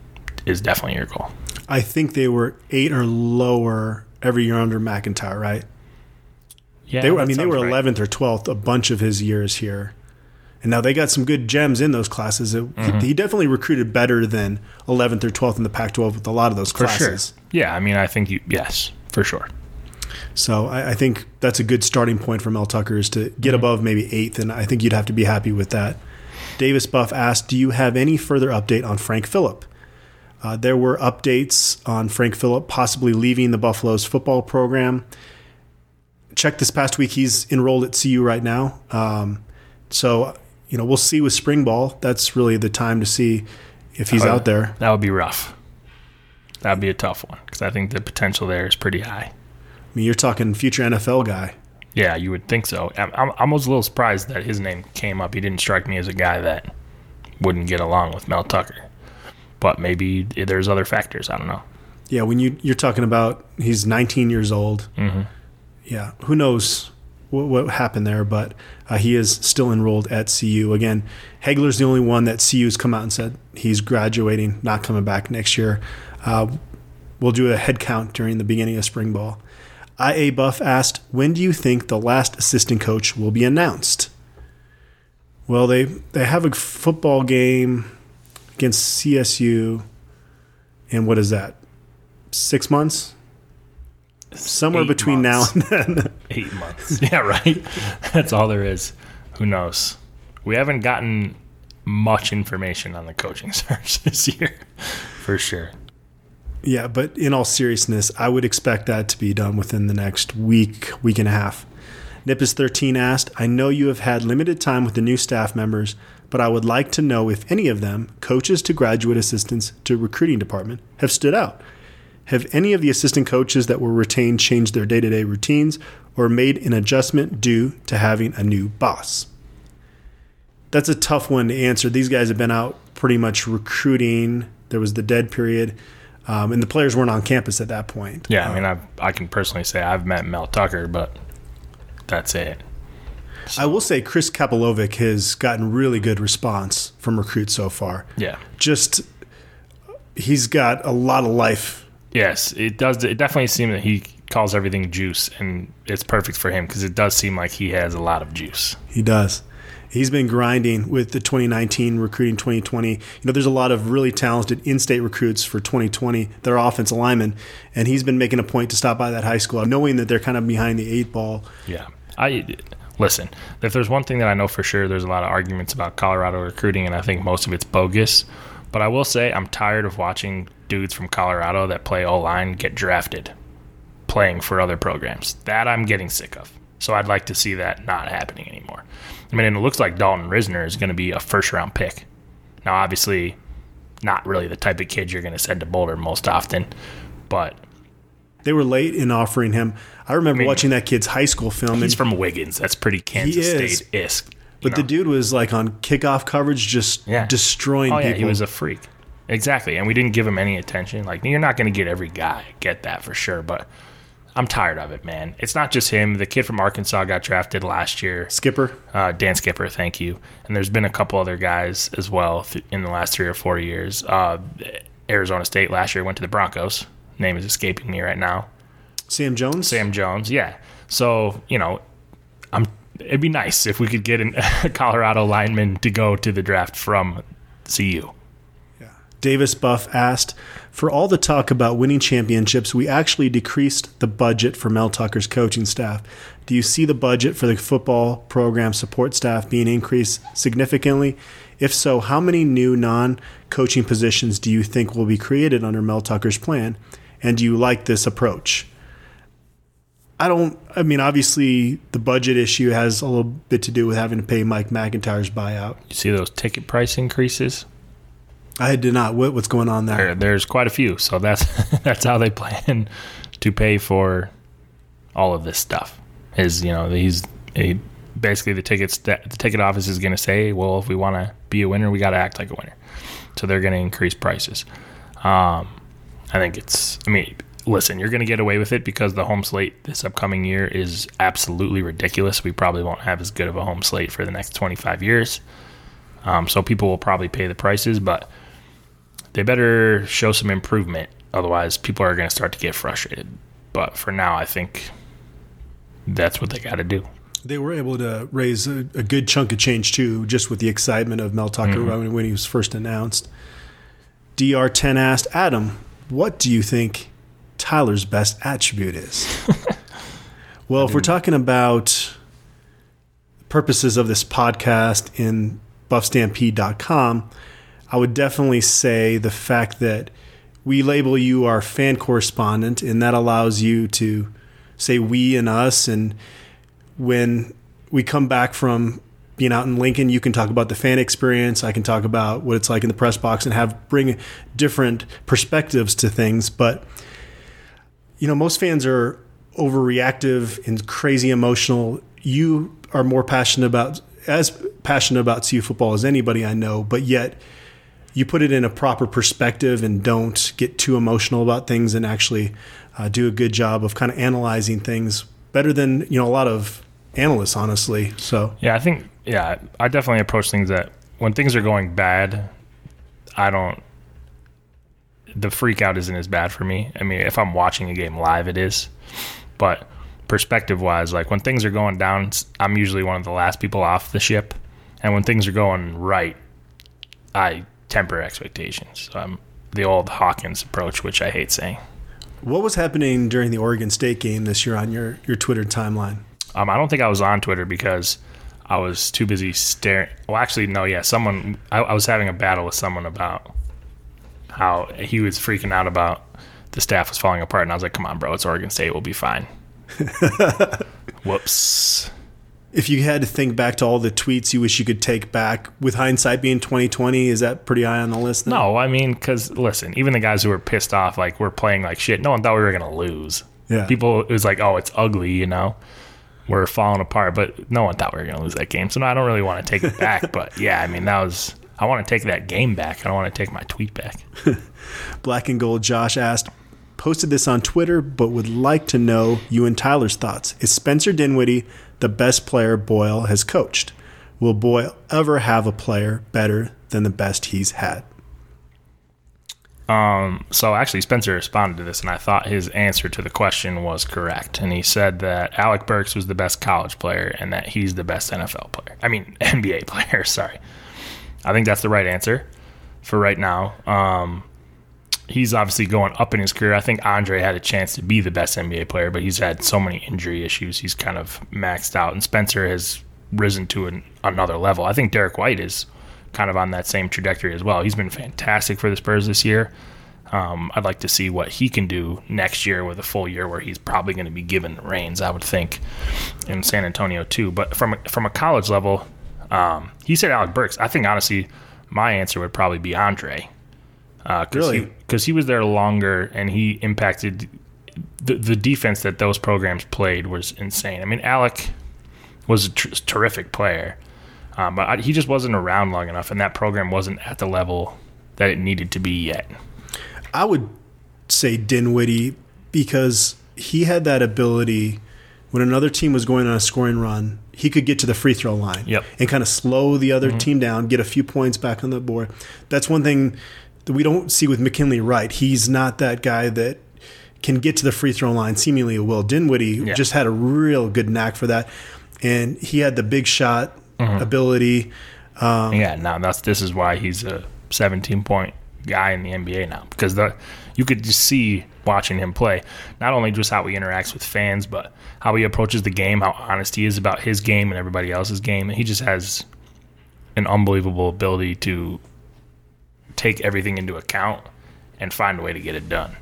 is definitely your goal. I think they were eight or lower every year under MacIntyre, right? Yeah, They were, I mean, they were right. 11th or 12th a bunch of his years here. And now they got some good gems in those classes. It, Mm-hmm. he, he definitely recruited better than 11th or 12th in the Pac 12 with a lot of those for sure. classes. Yeah, I mean, I think you yes for sure. So I, I think that's a good starting point for Mel Tucker is to get Mm-hmm. above maybe eighth. And I think you'd have to be happy with that. Davis Buff asked, Do you have any further update on Frank Fillip? Uh, there were updates on Frank Fillip possibly leaving the Buffaloes football program. Check this past week, he's enrolled at CU right now. Um, so, you know, we'll see with spring ball. That's really the time to see if he's Uh, out there. That would be rough. That would be a tough one because I think the potential there is pretty high. I mean, you're talking future NFL guy. Yeah, you would think so. I'm, I'm, was a little surprised that his name came up. He didn't strike me as a guy that wouldn't get along with Mel Tucker. but maybe there's other factors. I don't know. Yeah, when you you're talking about he's 19 years old. Mm-hmm. Yeah, who knows what, what happened there? But uh, he is still enrolled at CU. Again, Hagler's the only one that CU's come out and said he's graduating, not coming back next year. Uh, we'll do a head count during the beginning of spring ball. IA Buff asked, "When do you think the last assistant coach will be announced?" Well, they they have a football game against CSU, and what is that? Six months. Somewhere between months. now and then. [LAUGHS] Eight months. [LAUGHS] yeah, right. That's all there is. Who knows? We haven't gotten much information on the coaching [LAUGHS] search this year, for sure. Yeah, but in all seriousness, I would expect that to be done within the next week, week and a half. Nippus13 asked, I know you have had limited time with the new staff members, but I would like to know if any of them, coaches to graduate assistants to recruiting department, have stood out. Have any of the assistant coaches that were retained changed their day to day routines or made an adjustment due to having a new boss? That's a tough one to answer. These guys have been out pretty much recruiting. There was the dead period, um, and the players weren't on campus at that point. Yeah, I mean, I I can personally say I've met Mel Tucker, but that's it. I will say Chris Kapilovic has gotten really good response from recruits so far. Yeah. Just he's got a lot of life. Yes, it does. It definitely seems that he calls everything juice, and it's perfect for him because it does seem like he has a lot of juice. He does. He's been grinding with the 2019 recruiting 2020. You know, there's a lot of really talented in-state recruits for 2020 that are offensive linemen, and he's been making a point to stop by that high school, knowing that they're kind of behind the eight ball. Yeah. I listen. If there's one thing that I know for sure, there's a lot of arguments about Colorado recruiting, and I think most of it's bogus. But I will say I'm tired of watching dudes from Colorado that play O line get drafted, playing for other programs. That I'm getting sick of. So I'd like to see that not happening anymore. I mean, and it looks like Dalton Risner is going to be a first round pick. Now, obviously, not really the type of kid you're going to send to Boulder most often, but They were late in offering him. I remember mean, watching that kid's high school film. he's from Wiggins. That's pretty Kansas. State isk. but the dude was like on kickoff coverage, just Yeah. destroying Oh yeah, people. he was a freak. Exactly, and we didn't give him any attention. Like you're not going to get every guy, get that for sure. But I'm tired of it, man. It's not just him. The kid from Arkansas got drafted last year. Skipper. Uh, Dan Skipper, thank you. And there's been a couple other guys as well th- in the last three or four years. Uh, Arizona State last year went to the Broncos. Name is escaping me right now. Sam Jones. Sam Jones, yeah. So you know, I'm. It'd be nice if we could get an, [LAUGHS] a Colorado lineman to go to the draft from CU. Davis Buff asked, For all the talk about winning championships, we actually decreased the budget for Mel Tucker's coaching staff. Do you see the budget for the football program support staff being increased significantly? If so, how many new non coaching positions do you think will be created under Mel Tucker's plan? And do you like this approach? I don't, I mean, obviously, the budget issue has a little bit to do with having to pay Mike MacIntyre's buyout. You see those ticket price increases? I did not. What, what's going on there? There, there's quite a few. So that's [LAUGHS] that's how they plan to pay for all of this stuff. Is you know he's he, basically the tickets that the ticket office is going to say, well, if we want to be a winner, we got to act like a winner. So they're going to increase prices. Um, I think it's. I mean, listen, you're going to get away with it because the home slate this upcoming year is absolutely ridiculous. We probably won't have as good of a home slate for the next 25 years. Um, so people will probably pay the prices, but they better show some improvement. Otherwise, people are going to start to get frustrated. But for now, I think that's what they got to do. They were able to raise a, a, good chunk of change too, just with the excitement of Mel Tucker mm-hmm. when he was first announced. DR10 asked Adam, "What do you think Tyler's best attribute is?" [LAUGHS] well, if we're talking about purposes of this podcast in BuffStampede.com, I would definitely say the fact that we label you our fan correspondent, and that allows you to say we and us. And when we come back from being out in Lincoln, you can talk about the fan experience. I can talk about what it's like in the press box and have bring different perspectives to things. But you know, most fans are overreactive and crazy emotional. You are more passionate about as passionate about CU football as anybody I know, but yet you put it in a proper perspective and don't get too emotional about things and actually uh, do a good job of kind of analyzing things better than you know a lot of analysts, honestly. So Yeah, I think yeah, I definitely approach things that when things are going bad, I don't the freak out isn't as bad for me. I mean, if I'm watching a game live it is. But perspective wise, like when things are going down, I'm usually one of the last people off the ship. And when things are going right, I temper expectations. I'm the old Hawkins approach, which I hate saying. what was happening during the Oregon State game this year on your your Twitter timeline? Um, I don't think I was on Twitter because I was too busy staring. Well, actually, no. Yeah, someone. I, I was having a battle with someone about how he was freaking out about the staff was falling apart, and I was like, "Come on, bro, it's Oregon State. We'll be fine." [LAUGHS] Whoops. If you had to think back to all the tweets you wish you could take back, with hindsight being twenty twenty, is that pretty high on the list? then? No, I mean, because listen, even the guys who were pissed off, like we're playing like shit. No one thought we were gonna lose. Yeah. People, it was like, oh, it's ugly, you know. We're falling apart, but no one thought we were gonna lose that game. So no, I don't really want to take it back. [LAUGHS] but yeah, I mean, that was. I want to take that game back. I don't want to take my tweet back. [LAUGHS] Black and Gold Josh asked, posted this on Twitter, but would like to know you and Tyler's thoughts. Is Spencer Dinwiddie the best player Boyle has coached? Will Boyle ever have a player better than the best he's had? Um, so actually, Spencer responded to this, and I thought his answer to the question was correct. And he said that Alec Burks was the best college player, and that he's the best NFL player. I mean, [LAUGHS] NBA player. [LAUGHS] Sorry. I think that's the right answer for right now. Um, he's obviously going up in his career. I think Andre had a chance to be the best NBA player, but he's had so many injury issues. He's kind of maxed out, and Spencer has risen to an, another level. I think Derrick White is kind of on that same trajectory as well. He's been fantastic for the Spurs this year. Um, I'd like to see what he can do next year with a full year where he's probably going to be given the reins. I would think in San Antonio too. But from from a college level, um, he said Alec Burks. I think honestly, my answer would probably be Andre. Uh, cause Really? Because he, was there longer and he impacted the the defense that those programs played was insane. I mean, Alec was a tr- terrific player, um, but I, he just wasn't around long enough, and that program wasn't at the level that it needed to be yet. I would say Dinwiddie because he had that ability when another team was going on a scoring run, he could get to the free throw line Yep. and kind of slow the other team down, get a few points back on the board. That's one thing that we don't see with McKinley Wright. He's not that guy that can get to the free throw line seemingly will. Dinwiddie Yeah. just had a real good knack for that. And he had the big shot ability. Um, yeah, now that's this is why he's a 17 point guy in the NBA now because the you could just see watching him play not only just how he interacts with fans but how he approaches the game, how honest he is about his game and everybody else's game. He just has an unbelievable ability to take everything into account and find a way to get it done.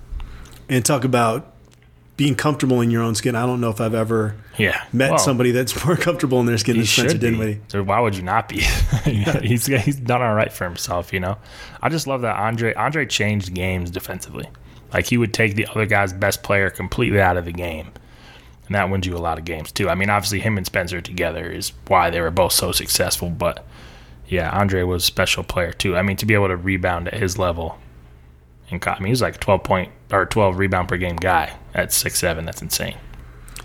and talk about being comfortable in your own skin. I don't know if I've ever Yeah, met Well, somebody that's [LAUGHS] more comfortable in their skin than Spencer. Dinwiddie. So why would you not be? [LAUGHS] he's he's done all right for himself, you know. I just love that Andre Andre changed games defensively. Like he would take the other guy's best player completely out of the game, and that wins you a lot of games too. I mean, obviously him and Spencer together is why they were both so successful. But yeah, Andre was a special player too. I mean, to be able to rebound at his level, and I mean, he was like twelve point or twelve rebound per game guy at six seven. That's insane.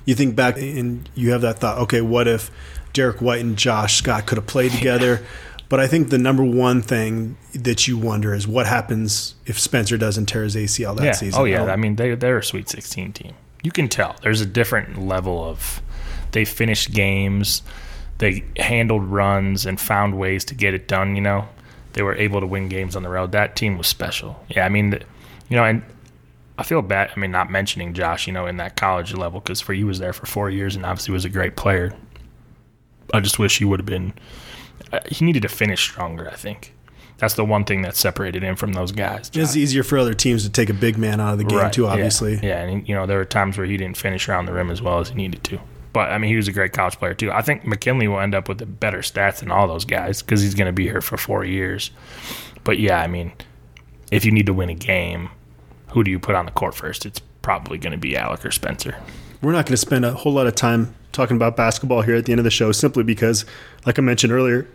You think back and you have that thought, okay, what if Derrick White and Josh Scott could have played together? [LAUGHS] But I think the number one thing that you wonder is what happens if Spencer doesn't tear his ACL that yeah. season. Oh yeah. I mean, they they're a Sweet 16 team. You can tell there's a different level of they finished games, they handled runs and found ways to get it done. You know, they were able to win games on the road. That team was special. Yeah, I mean, the, you know, and I feel bad. I mean, not mentioning Josh, you know, in that college level because for he was there for four years and obviously was a great player. I just wish he would have been. Uh, he needed to finish stronger. I think that's the one thing that separated him from those guys. it's easier for other teams to take a big man out of the game Right, too, yeah, obviously. Yeah, and you know there were times where he didn't finish around the rim as well as he needed to. But I mean, he was a great college player too. I think McKinley will end up with the better stats than all those guys because he's going to be here for four years. But yeah, I mean, if you need to win a game, who do you put on the court first? It's probably going to be Alec or Spencer. We're not going to spend a whole lot of time talking about basketball here at the end of the show simply because, like I mentioned earlier,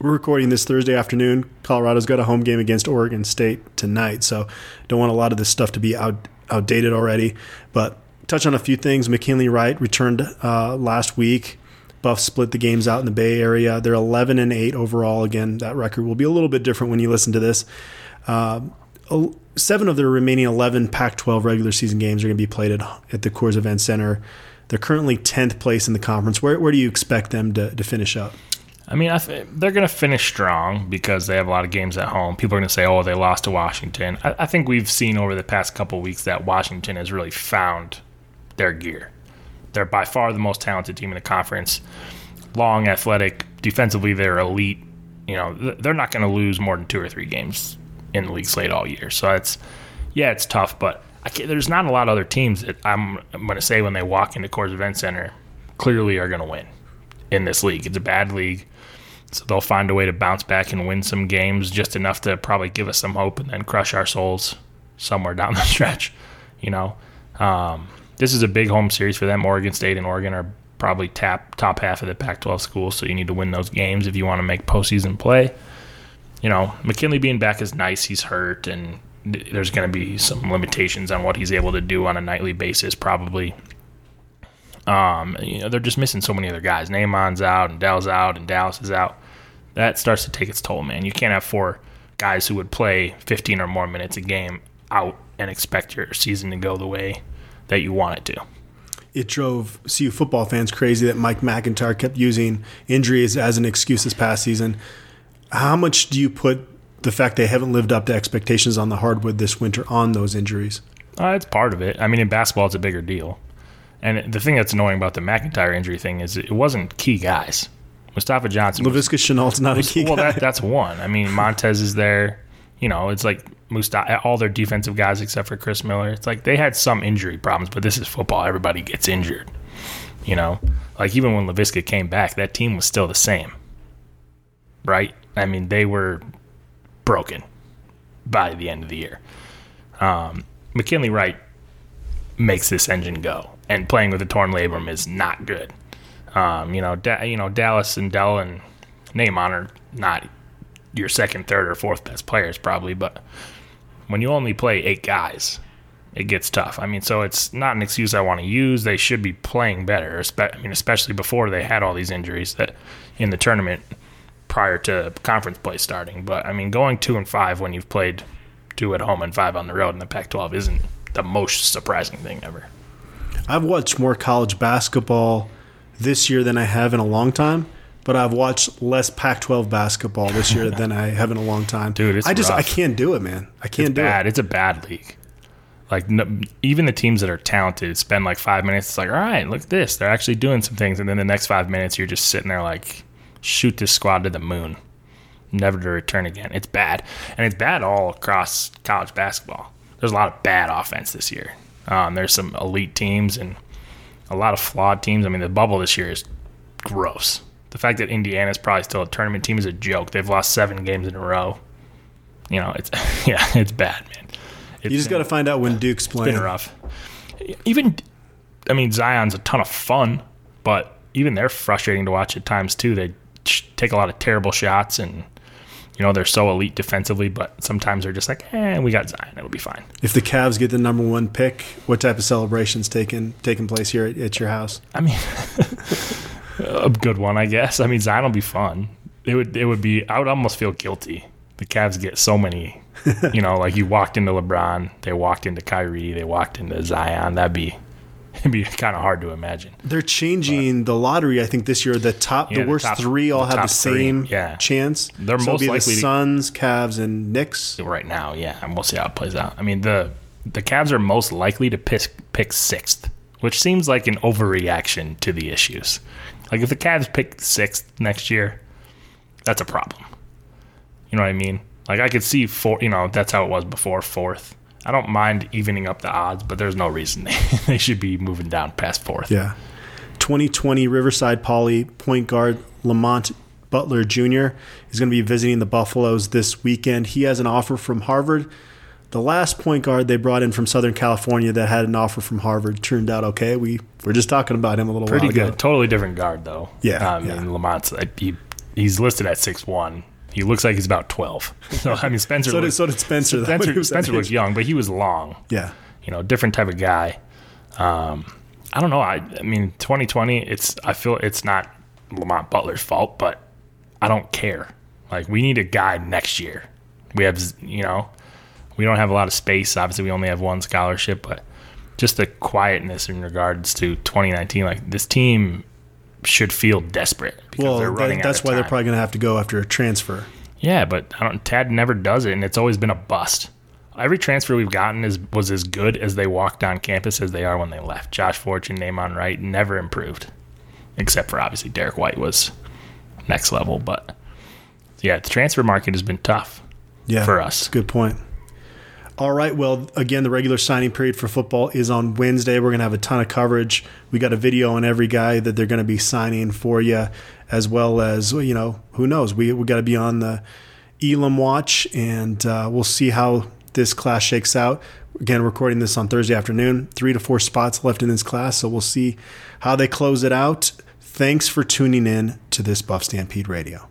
we're recording this Thursday afternoon. Colorado's got a home game against Oregon State tonight, so don't want a lot of this stuff to be out, outdated already. But touch on a few things. McKinley Wright returned uh, last week. Buffs split the games out in the Bay Area. They're 11 and 8 overall. Again, that record will be a little bit different when you listen to this. Uh, seven of their remaining 11 Pac 12 regular season games are going to be played at, at the Coors Event Center. They're currently 10th place in the conference. Where, where do you expect them to, to finish up? I mean, I th- they're going to finish strong because they have a lot of games at home. People are going to say, "Oh, they lost to Washington." I, I think we've seen over the past couple weeks that Washington has really found their gear. They're by far the most talented team in the conference. Long, athletic, defensively, they're elite. You know, they're not going to lose more than two or three games in the league slate all year. So it's, yeah, it's tough, but there's not a lot of other teams that I'm, I'm going to say when they walk into Coors Event Center clearly are going to win in this league. It's a bad league. So they'll find a way to bounce back and win some games just enough to probably give us some hope and then crush our souls somewhere down the [LAUGHS] stretch. You know, um, this is a big home series for them. Oregon State and Oregon are probably tap top half of the Pac-12 schools, so you need to win those games if you want to make postseason play. You know, McKinley being back is nice. He's hurt, and there's going to be some limitations on what he's able to do on a nightly basis, probably. Um, you know, they're just missing so many other guys. Namon's out, and Dell's out, and Dallas is out. That starts to take its toll, man. You can't have four guys who would play 15 or more minutes a game out and expect your season to go the way that you want it to. It drove CU football fans crazy that Mike MacIntyre kept using injuries as an excuse this past season. How much do you put the fact they haven't lived up to expectations on the hardwood this winter on those injuries? Uh, it's part of it. I mean, in basketball, it's a bigger deal. And the thing that's annoying about the MacIntyre injury thing is it wasn't key guys. Mustafa Johnson. Laviska Shenault's not was, a key well, guy. Well, that, that's one. I mean, Montez is there. You know, it's like Mustafa, all their defensive guys except for Chris Miller. It's like they had some injury problems, but this is football. Everybody gets injured. You know, like even when Laviska came back, that team was still the same. Right? I mean, they were broken by the end of the year. Um, McKinley Wright makes this engine go, and playing with a torn labrum is not good. Um, you know, da- you know Dallas and Dell and Namon are not your second, third, or fourth best players probably, but when you only play eight guys, it gets tough. I mean, so it's not an excuse I want to use. They should be playing better. I mean, especially before they had all these injuries that in the tournament prior to conference play starting. But I mean, going two and five when you've played two at home and five on the road in the Pac-12 isn't the most surprising thing ever. I've watched more college basketball this year than I have in a long time, but I've watched less Pac-12 basketball this year than I have in a long time. Dude, it's I just rough. I can't do it, man. I can't it's do bad. it. It's a bad league. Like no, even the teams that are talented spend like five minutes. It's like, all right, look at this. They're actually doing some things, and then the next five minutes, you're just sitting there like, shoot this squad to the moon, never to return again. It's bad, and it's bad all across college basketball. There's a lot of bad offense this year. Um, there's some elite teams and a lot of flawed teams. I mean, the bubble this year is gross. The fact that Indiana's probably still a tournament team is a joke. They've lost seven games in a row. You know, it's [LAUGHS] yeah, it's bad, man. It's you just got to find out when Duke's playing. been rough. Even, I mean, Zion's a ton of fun, but even they're frustrating to watch at times too. They take a lot of terrible shots, and you know they're so elite defensively, but sometimes they're just like, eh, we got Zion, it'll be fine. If the Cavs get the number one pick, what type of celebrations taking taking place here at, at your house? I mean, [LAUGHS] a good one, I guess. I mean, Zion will be fun. It would it would be. I would almost feel guilty. The Cavs get so many. you know, like you walked into LeBron, they walked into Kyrie, they walked into Zion. That'd be it'd be kind of hard to imagine. They're changing but, the lottery. I think this year the top, Yeah, the the worst top- three all the have the same yeah. chance. They're so it'll most be likely the Suns, Cavs, and Knicks. right now, yeah, and we'll see how it plays out. I mean, the the Cavs are most likely to pick pick sixth, which seems like an overreaction to the issues. Like if the Cavs pick sixth next year, that's a problem. You know what I mean? Like I could see four. You know, that's how it was before fourth. I don't mind evening up the odds, but there's no reason [LAUGHS] they, should be moving down past fourth. Yeah. 2020 Riverside Poly point guard Lamont Butler Jr. is going to be visiting the Buffaloes this weekend. He has an offer from Harvard. The last point guard they brought in from Southern California that had an offer from Harvard turned out okay. We were just talking about him a little Pretty while good. ago. Totally different guard though. Yeah, mean yeah. Lamont's he he's listed at six one. He looks like he's about twelve. [LAUGHS] So I mean, Spencer. So did, so did Spencer. though, when [LAUGHS] he Spencer, was Spencer looks young, but he was long. Yeah. You know, different type of guy. Um, I don't know. I, I mean, 2020. It's. I feel it's not Lamont Butler's fault, but I don't care. Like we need a guy next year. We have, you know, we don't have a lot of space. Obviously, we only have one scholarship, but just the quietness in regards to 2019. Like this team should feel desperate because Well, they're that- running. out that's why they're probably going to have to go after a transfer. Yeah, but I don't. Tad never does it, and it's always been a bust. Every transfer we've gotten is was as good as they walked on campus as they are when they left. Josh Fortune, Namon Wright, never improved, except for obviously Derrick White was next level. But yeah, the transfer market has been tough Yeah. for us. Good point. All right. Well, again, the regular signing period for football is on Wednesday. We're going to have a ton of coverage. We got a video on every guy that they're going to be signing for you, as well as, you know, who knows? We, we got to be on the Elam watch, and uh, we'll see how this class shakes out. Again, recording this on Thursday afternoon. Three to four spots left in this class, so we'll see how they close it out. Thanks for tuning in to this Buff Stampede Radio.